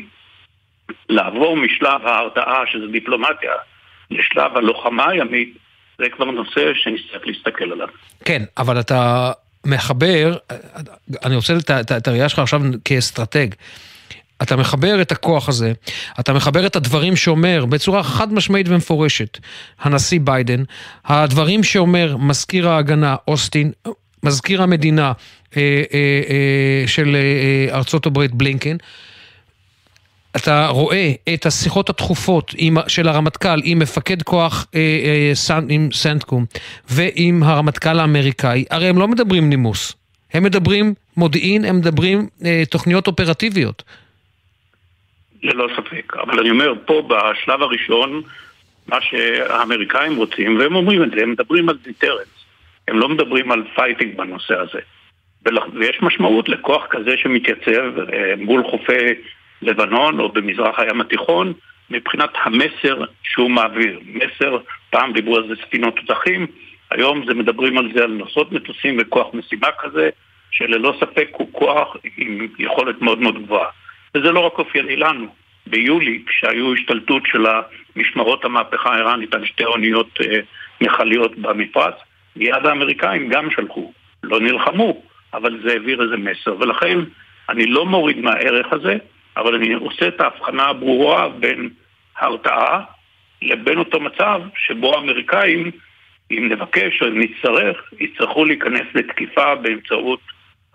לעבור משלב ההרתעה, שזה דיפלומטיה, לשלב הלוחמה הימית, זה כבר נושא שנצטרך להסתכל עליו. כן, אבל אתה מחבר, אני רוצה את הראייה שלך עכשיו כאסטרטג. אתה מחבר את הכוח הזה, אתה מחבר את הדברים שאומר בצורה חד משמעית ומפורשת הנשיא ביידן, הדברים שאומר מזכיר ההגנה אוסטין, מזכיר המדינה אה, אה, אה, של אה, ארצות הברית בלינקן, אתה רואה את השיחות התכופות עם, של הרמטכ"ל עם מפקד כוח אה, אה, סנ, עם סנטקום ועם הרמטכ"ל האמריקאי, הרי הם לא מדברים נימוס, הם מדברים מודיעין, הם מדברים אה, תוכניות אופרטיביות. ללא ספק, אבל אני אומר, פה בשלב הראשון, מה שהאמריקאים רוצים, והם אומרים את זה, הם מדברים על deterrence, הם לא מדברים על fighting בנושא הזה. ויש משמעות לכוח כזה שמתייצב אה, מול חופי לבנון או במזרח הים התיכון מבחינת המסר שהוא מעביר. מסר, פעם דיברו על זה ספינות תותחים, היום זה מדברים על זה על נושאות מטוסים וכוח משימה כזה, שללא ספק הוא כוח עם יכולת מאוד מאוד גבוהה. וזה לא רק אופייני לנו. ביולי, כשהיו השתלטות של משמרות המהפכה האיראנית על שתי אוניות אה, מכליות במפרץ, מיד האמריקאים גם שלחו. לא נלחמו, אבל זה העביר איזה מסר. ולכן אני לא מוריד מהערך הזה, אבל אני עושה את ההבחנה הברורה בין הרתעה לבין אותו מצב שבו האמריקאים, אם נבקש או אם נצטרך, יצטרכו להיכנס לתקיפה באמצעות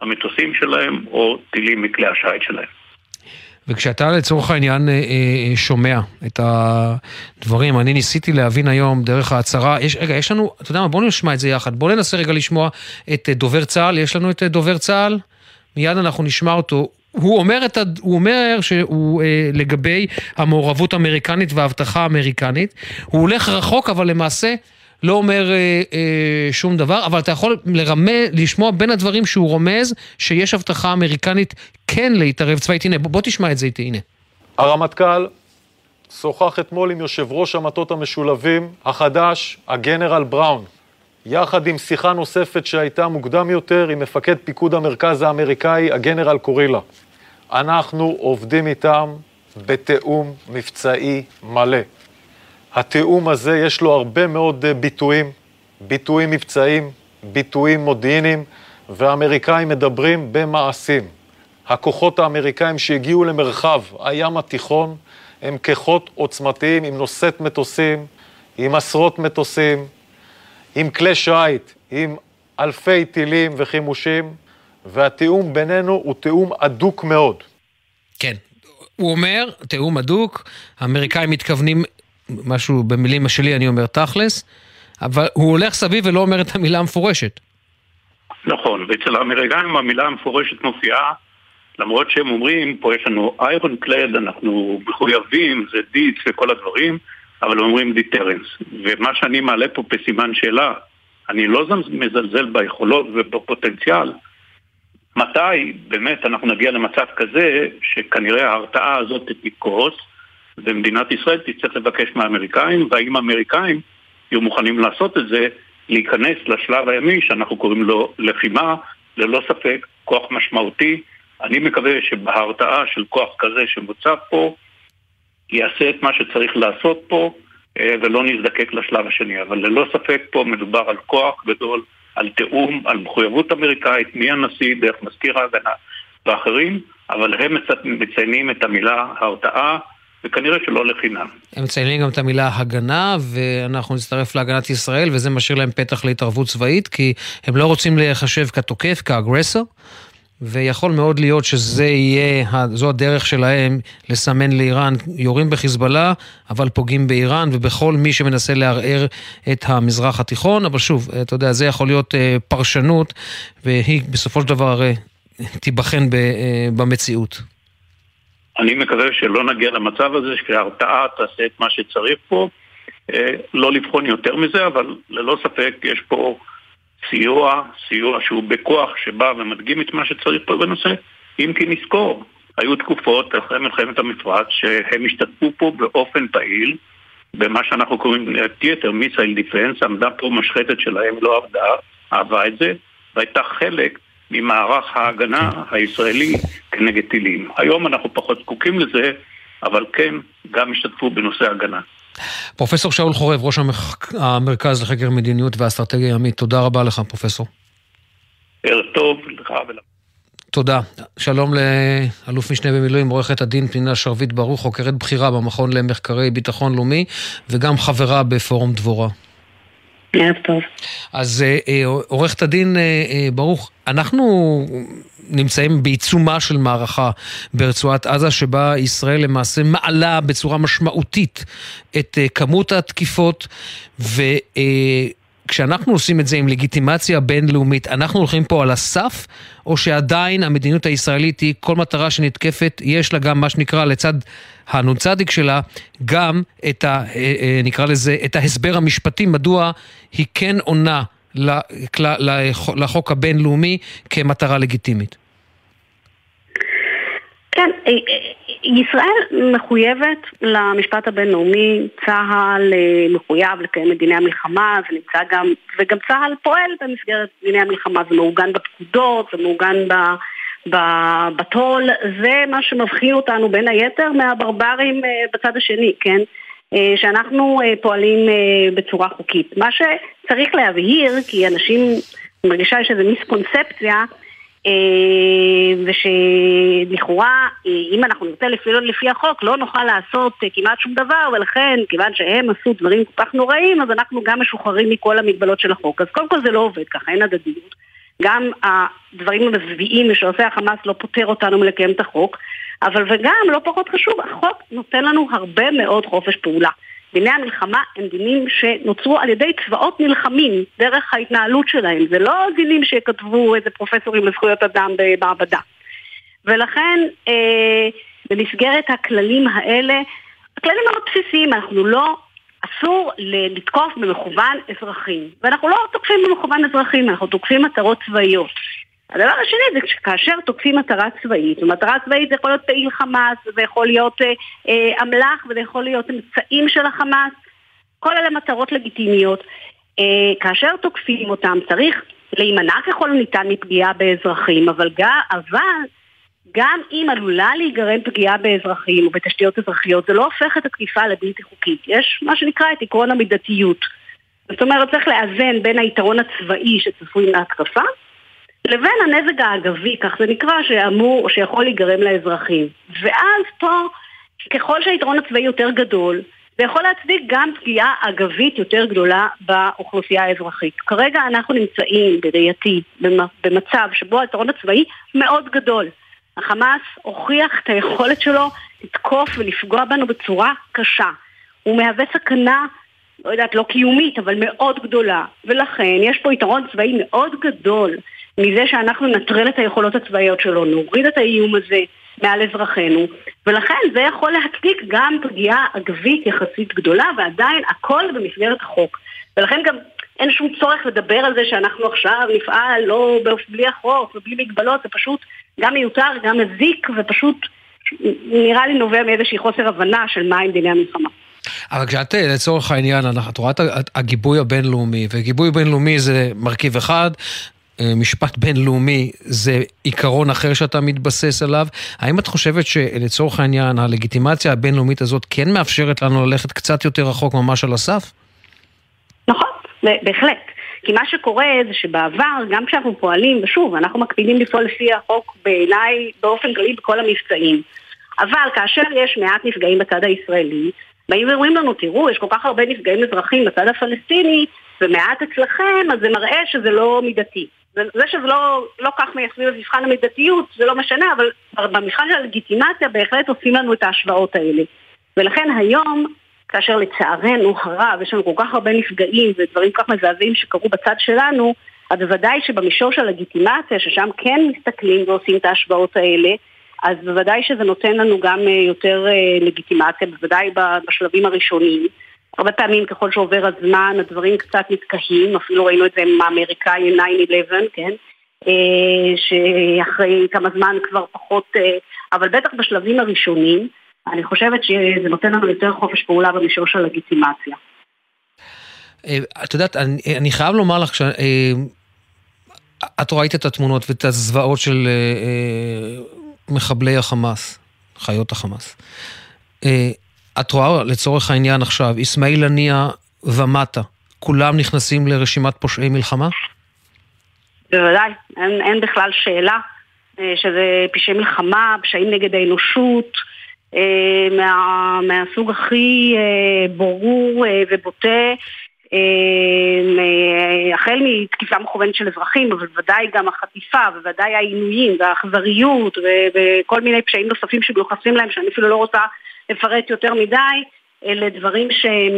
המטוסים שלהם או טילים מכלי השיט שלהם. וכשאתה לצורך העניין אה, אה, שומע את הדברים, אני ניסיתי להבין היום דרך ההצהרה, יש, רגע, יש לנו, אתה יודע מה, בואו נשמע את זה יחד, בואו ננסה רגע לשמוע את אה, דובר צה"ל, יש לנו את דובר צה"ל? מיד אנחנו נשמע אותו. הוא אומר, את, הוא אומר שהוא אה, לגבי המעורבות האמריקנית וההבטחה האמריקנית, הוא הולך רחוק אבל למעשה לא אומר אה, אה, שום דבר, אבל אתה יכול לרמה, לשמוע בין הדברים שהוא רומז שיש הבטחה אמריקנית כן להתערב צבאית. הנה, בוא, בוא תשמע את זה איתי, הנה. הרמטכ"ל שוחח אתמול עם יושב ראש המטות המשולבים החדש, הגנרל בראון, יחד עם שיחה נוספת שהייתה מוקדם יותר עם מפקד פיקוד המרכז האמריקאי, הגנרל קורילה. אנחנו עובדים איתם בתיאום מבצעי מלא. התיאום הזה יש לו הרבה מאוד אה, ביטויים, ביטויים מבצעיים, ביטויים מודיעיניים, והאמריקאים מדברים במעשים. הכוחות האמריקאים שהגיעו למרחב הים התיכון הם כוחות עוצמתיים עם נושאת מטוסים, עם עשרות מטוסים, עם כלי שיט, עם אלפי טילים וחימושים, והתיאום בינינו הוא תיאום הדוק מאוד. כן, הוא אומר, תיאום הדוק, האמריקאים מתכוונים משהו במילים שלי אני אומר תכלס, אבל הוא הולך סביב ולא אומר את המילה המפורשת. נכון, ואצל האמריקאים המילה המפורשת מופיעה, למרות שהם אומרים, פה יש לנו איירון קלד, אנחנו מחויבים, זה דיץ וכל הדברים, אבל אומרים דיטרנס. ומה שאני מעלה פה בסימן שאלה, אני לא מזלזל ביכולות ובפוטנציאל, מתי באמת אנחנו נגיע למצב כזה שכנראה ההרתעה הזאת תקרוס ומדינת ישראל תצטרך לבקש מהאמריקאים, והאם האמריקאים יהיו מוכנים לעשות את זה, להיכנס לשלב הימי שאנחנו קוראים לו לחימה, ללא ספק, כוח משמעותי. אני מקווה שבהרתעה של כוח כזה שמוצב פה, יעשה את מה שצריך לעשות פה, אה, ולא נזדקק לשלב השני. אבל ללא ספק פה מדובר על כוח גדול, על תיאום, על מחויבות אמריקאית מהנשיא דרך מזכיר ההגנה ואחרים, אבל הם מציינים את המילה הרתעה. וכנראה שלא לחינם. הם מציינים גם את המילה הגנה, ואנחנו נצטרף להגנת ישראל, וזה משאיר להם פתח להתערבות צבאית, כי הם לא רוצים להיחשב כתוקף, כאגרסור, ויכול מאוד להיות שזה יהיה, זו הדרך שלהם לסמן לאיראן, יורים בחיזבאללה, אבל פוגעים באיראן ובכל מי שמנסה לערער את המזרח התיכון, אבל שוב, אתה יודע, זה יכול להיות אה, פרשנות, והיא בסופו של דבר אה, תיבחן אה, במציאות. אני מקווה שלא נגיע למצב הזה שההרתעה תעשה את מה שצריך פה. אה, לא לבחון יותר מזה, אבל ללא ספק יש פה סיוע, סיוע שהוא בכוח שבא ומדגים את מה שצריך פה בנושא. אם כי נזכור, היו תקופות אחרי מלחמת המפרץ שהם השתתפו פה באופן פעיל במה שאנחנו קוראים תיאטר מיסייל דיפנס, עמדה פה משחטת שלהם, לא עבדה, אהבה את זה, והייתה חלק ממערך ההגנה הישראלי כנגד טילים. היום אנחנו פחות זקוקים לזה, אבל כן, גם השתתפו בנושא הגנה. פרופסור שאול חורב, ראש המרכז לחקר מדיניות ואסטרטגיה ימית, תודה רבה לך, פרופסור. ערב טוב לך ול... תודה. שלום לאלוף משנה במילואים, עורכת הדין פנינה שרביט ברוך, חוקרת בכירה במכון למחקרי ביטחון לאומי, וגם חברה בפורום דבורה. ערב טוב. אז אה, אה, עורכת הדין אה, ברוך, אנחנו נמצאים בעיצומה של מערכה ברצועת עזה, שבה ישראל למעשה מעלה בצורה משמעותית את כמות התקיפות, ו... כשאנחנו עושים את זה עם לגיטימציה בינלאומית, אנחנו הולכים פה על הסף, או שעדיין המדיניות הישראלית היא כל מטרה שנתקפת, יש לה גם מה שנקרא לצד הנ"צ שלה, גם את ה... אה, אה, נקרא לזה, את ההסבר המשפטי, מדוע היא כן עונה לחוק הבינלאומי כמטרה לגיטימית. כן, אה, ישראל מחויבת למשפט הבינלאומי, צה"ל אה, מחויב לקיים את דיני המלחמה, ונמצא גם, וגם צה"ל פועל במסגרת דיני המלחמה, זה מעוגן בפקודות, זה מעוגן. בטול, זה מה שמבחין אותנו בין היתר מהברברים אה, בצד השני, כן? אה, שאנחנו פועלים בצורה חוקית. מה שצריך להבהיר, כי אנשים, מרגישה יש איזו מיסקונספציה, אה, ושלכאורה, אה, אם אנחנו נרצה לפעול לפי החוק, לא נוכל לעשות אה, כמעט שום דבר, ולכן, כיוון שהם עשו דברים כל כך נוראים, אז אנחנו גם משוחררים מכל המגבלות של החוק. אז קודם כל זה לא עובד ככה, אין הדדיות. גם הדברים המזוויעים שעושה החמאס לא פוטר אותנו מלקיים את החוק, אבל וגם, לא פחות חשוב, החוק נותן לנו הרבה מאוד חופש פעולה. דיני המלחמה הם דינים שנוצרו על ידי צבאות נלחמים דרך ההתנהלות שלהם. זה לא דינים שכתבו איזה פרופסורים לזכויות אדם במעבדה. ולכן אה, במסגרת הכללים האלה, הכללים מאוד בסיסיים, אנחנו לא, אסור לתקוף במכוון אזרחים. ואנחנו לא תוקפים במכוון אזרחים, אנחנו תוקפים מטרות צבאיות. הדבר השני זה שכאשר תוקפים מטרה צבאית, ומטרה צבאית זה יכול להיות פעיל חמאס, זה יכול להיות אה, אה, אמל"ח, וזה יכול להיות אמצעים של החמאס, כל אלה מטרות לגיטימיות. אה, כאשר תוקפים אותם צריך להימנע ככל הניתן מפגיעה באזרחים, אבל גם, אבל גם אם עלולה להיגרם פגיעה באזרחים או בתשתיות אזרחיות, זה לא הופך את התקיפה לבלתי חוקית. יש מה שנקרא את עקרון המידתיות. זאת אומרת, צריך לאזן בין היתרון הצבאי שצפוי מהתקפה לבין הנזק האגבי, כך זה נקרא, שאמור שיכול להיגרם לאזרחים. ואז פה, ככל שהיתרון הצבאי יותר גדול, זה יכול להצדיק גם פגיעה אגבית יותר גדולה באוכלוסייה האזרחית. כרגע אנחנו נמצאים, בראייתי, במצב שבו היתרון הצבאי מאוד גדול. החמאס הוכיח את היכולת שלו לתקוף ולפגוע בנו בצורה קשה. הוא מהווה סכנה, לא יודעת, לא קיומית, אבל מאוד גדולה. ולכן יש פה יתרון צבאי מאוד גדול מזה שאנחנו נטרל את היכולות הצבאיות שלו, נוריד את האיום הזה מעל אזרחינו, ולכן זה יכול להצדיק גם פגיעה אגבית יחסית גדולה, ועדיין הכל במסגרת החוק. ולכן גם אין שום צורך לדבר על זה שאנחנו עכשיו נפעל לא בלי החוק ובלי מגבלות, זה פשוט גם מיותר, גם מזיק, ופשוט נראה לי נובע מאיזושהי חוסר הבנה של מהם דיני המלחמה. אבל כשאת לצורך העניין, את רואה את הגיבוי הבינלאומי, וגיבוי בינלאומי זה מרכיב אחד, אה, משפט בינלאומי זה עיקרון אחר שאתה מתבסס עליו. האם את חושבת שלצורך העניין הלגיטימציה הבינלאומית הזאת כן מאפשרת לנו ללכת קצת יותר רחוק ממש על הסף? נכון, בהחלט. כי מה שקורה זה שבעבר, גם כשאנחנו פועלים, ושוב, אנחנו מקפידים לפעול לפי החוק בעיניי באופן כללי בכל המבצעים. אבל כאשר יש מעט נפגעים בצד הישראלי, באים ואומרים לנו, תראו, יש כל כך הרבה נפגעים אזרחים בצד הפלסטיני, ומעט אצלכם, אז זה מראה שזה לא מידתי. זה שזה לא, לא כך מייחסים את מבחן המידתיות, זה לא משנה, אבל במבחן של הלגיטימציה בהחלט עושים לנו את ההשוואות האלה. ולכן היום, כאשר לצערנו הרב, יש לנו כל כך הרבה נפגעים ודברים כל כך מזעזעים שקרו בצד שלנו, אז בוודאי שבמישור של הלגיטימציה, ששם כן מסתכלים ועושים את ההשוואות האלה, אז בוודאי שזה נותן לנו גם אה, יותר אה, לגיטימציה, בוודאי בשלבים הראשונים. הרבה פעמים ככל שעובר הזמן הדברים קצת נתקהים, אפילו ראינו את זה עם האמריקאי 9-11, כן? אה, שאחרי כמה זמן כבר פחות, אה, אבל בטח בשלבים הראשונים, אני חושבת שזה נותן לנו יותר חופש פעולה במישור של לגיטימציה. אה, את יודעת, אני, חייב לומר לך, שאת ראית את התמונות ואת הזוועות של מחבלי החמאס, חיות החמאס. את רואה לצורך העניין עכשיו, אסמאעיל הנייה ומטה, כולם נכנסים לרשימת פושעי מלחמה? בוודאי, אין, אין בכלל שאלה אה, שזה פשעי מלחמה, פשעים נגד האנושות, אה, מה, מהסוג הכי אה, ברור ובוטה, החל מתקיפה מכוונת של אזרחים, אבל בוודאי גם החטיפה, ובוודאי העינויים והאכזריות וכל מיני פשעים נוספים שמיוחסים להם, שאני אפילו לא רוצה לפרט יותר מדי, אלה דברים שהם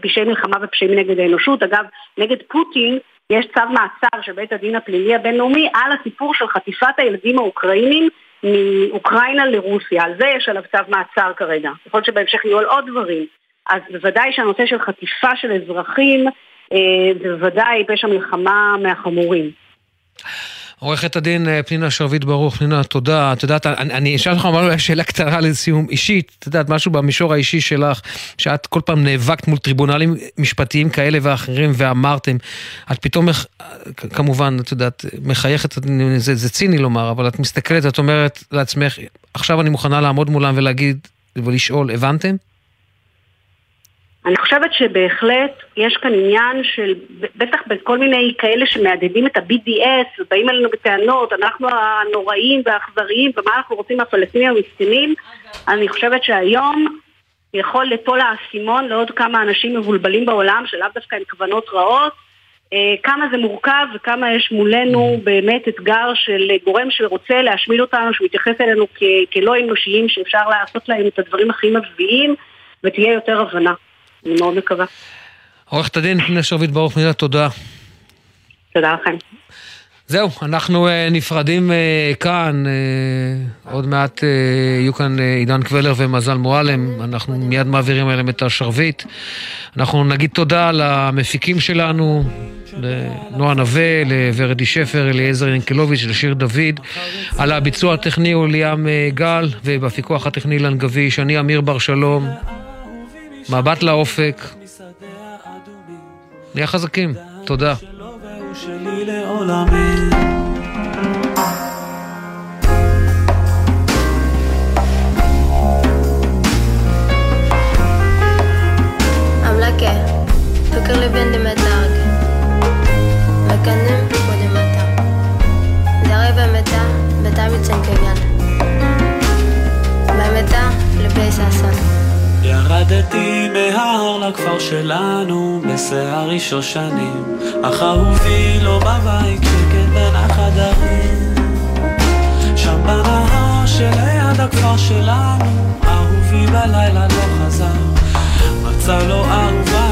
פשעי מלחמה ופשעים נגד האנושות. אגב, נגד פוטין יש צו מעצר של בית הדין הפלילי הבינלאומי על הסיפור של חטיפת הילדים האוקראינים מאוקראינה לרוסיה. על זה יש עליו צו מעצר כרגע. יכול להיות שבהמשך יהיו על עוד דברים. אז בוודאי שהנושא של חטיפה של אזרחים אה, זה בוודאי פשע מלחמה מהחמורים. עורכת הדין אה, פנינה שרביט ברוך, פנינה, תודה. את יודעת, אני, אשאל אותך אולי שאלה קצרה לסיום אישית, את יודעת, משהו במישור האישי שלך, שאת כל פעם נאבקת מול טריבונלים משפטיים כאלה ואחרים ואמרתם, את פתאום, כמובן, את יודעת, מחייכת, זה, זה ציני לומר, אבל את מסתכלת, את אומרת לעצמך, עכשיו אני מוכנה לעמוד מולם ולהגיד ולשאול, הבנתם? אני חושבת שבהחלט יש כאן עניין של, בטח בכל מיני כאלה שמהדהדים את ה-BDS ובאים אלינו בטענות, אנחנו הנוראים והאכזריים ומה אנחנו רוצים מהפלסטינים המסכנים, אני חושבת שהיום יכול ליפול האסימון לעוד כמה אנשים מבולבלים בעולם שלאו דווקא עם כוונות רעות, אה, כמה זה מורכב וכמה יש מולנו באמת אתגר של גורם שרוצה להשמיד אותנו, שמתייחס אלינו כ- כלא אנושיים, שאפשר לעשות להם את הדברים הכי מבביעים ותהיה יותר הבנה. אני מאוד מקווה. עורכת הדין פנינה שרביט ברוך, מילה תודה. תודה לכם. זהו, אנחנו uh, נפרדים uh, כאן, uh, עוד מעט יהיו כאן עידן קבלר ומזל מועלם, אנחנו מיד מעבירים אליהם את השרביט. אנחנו נגיד תודה למפיקים שלנו, לנועה נווה, לוורדי שפר, אליעזר ינקלוביץ', לשיר דוד, על הביצוע הטכני הוא ליאם גל, ובפיקוח הטכני אילן גביש, אני אמיר בר שלום. מבט לאופק. נהיה חזקים. תודה. Habla que, ירדתי מההר לכפר שלנו בשערי שושנים. אך אהובי לא בבית שקט בין החדרים. שם בנהר שליד הכפר שלנו אהובי בלילה לא חזר. מצא לו אהובה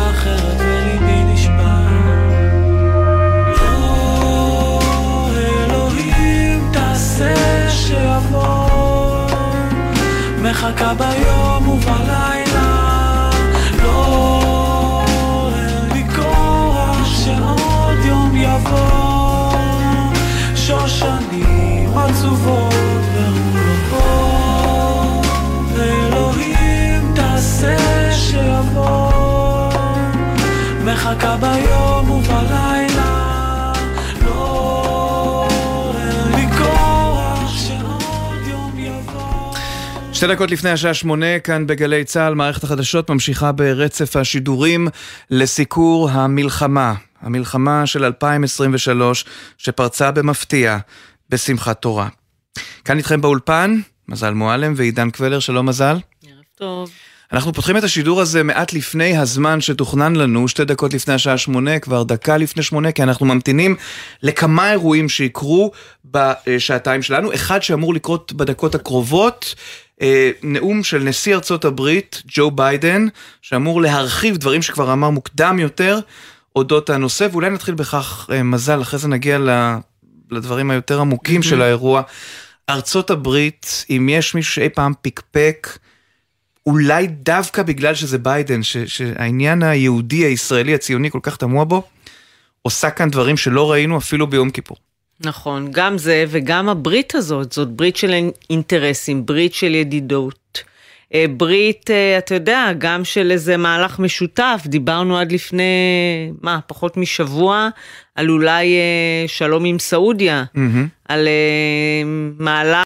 שתי דקות לפני השעה שמונה, כאן בגלי צה"ל, מערכת החדשות ממשיכה ברצף השידורים לסיקור המלחמה. המלחמה של 2023 שפרצה במפתיע בשמחת תורה. כאן איתכם באולפן, מזל מועלם ועידן קבלר, שלום מזל. ערב טוב. אנחנו פותחים את השידור הזה מעט לפני הזמן שתוכנן לנו, שתי דקות לפני השעה שמונה, כבר דקה לפני שמונה, כי אנחנו ממתינים לכמה אירועים שיקרו בשעתיים שלנו. אחד שאמור לקרות בדקות הקרובות, נאום של נשיא ארצות הברית, ג'ו ביידן, שאמור להרחיב דברים שכבר אמר מוקדם יותר, אודות הנושא, ואולי נתחיל בכך, אה, מזל, אחרי זה נגיע לדברים היותר עמוקים של האירוע. ארצות הברית, אם יש מישהו שאי פעם פיקפק, אולי דווקא בגלל שזה ביידן, ש, שהעניין היהודי, הישראלי, הציוני כל כך תמוה בו, עושה כאן דברים שלא ראינו אפילו ביום כיפור. נכון, גם זה וגם הברית הזאת, זאת ברית של אינטרסים, ברית של ידידות. אה, ברית, אה, אתה יודע, גם של איזה מהלך משותף. דיברנו עד לפני, מה, פחות משבוע, על אולי אה, שלום עם סעודיה, מהמם. על מהלך...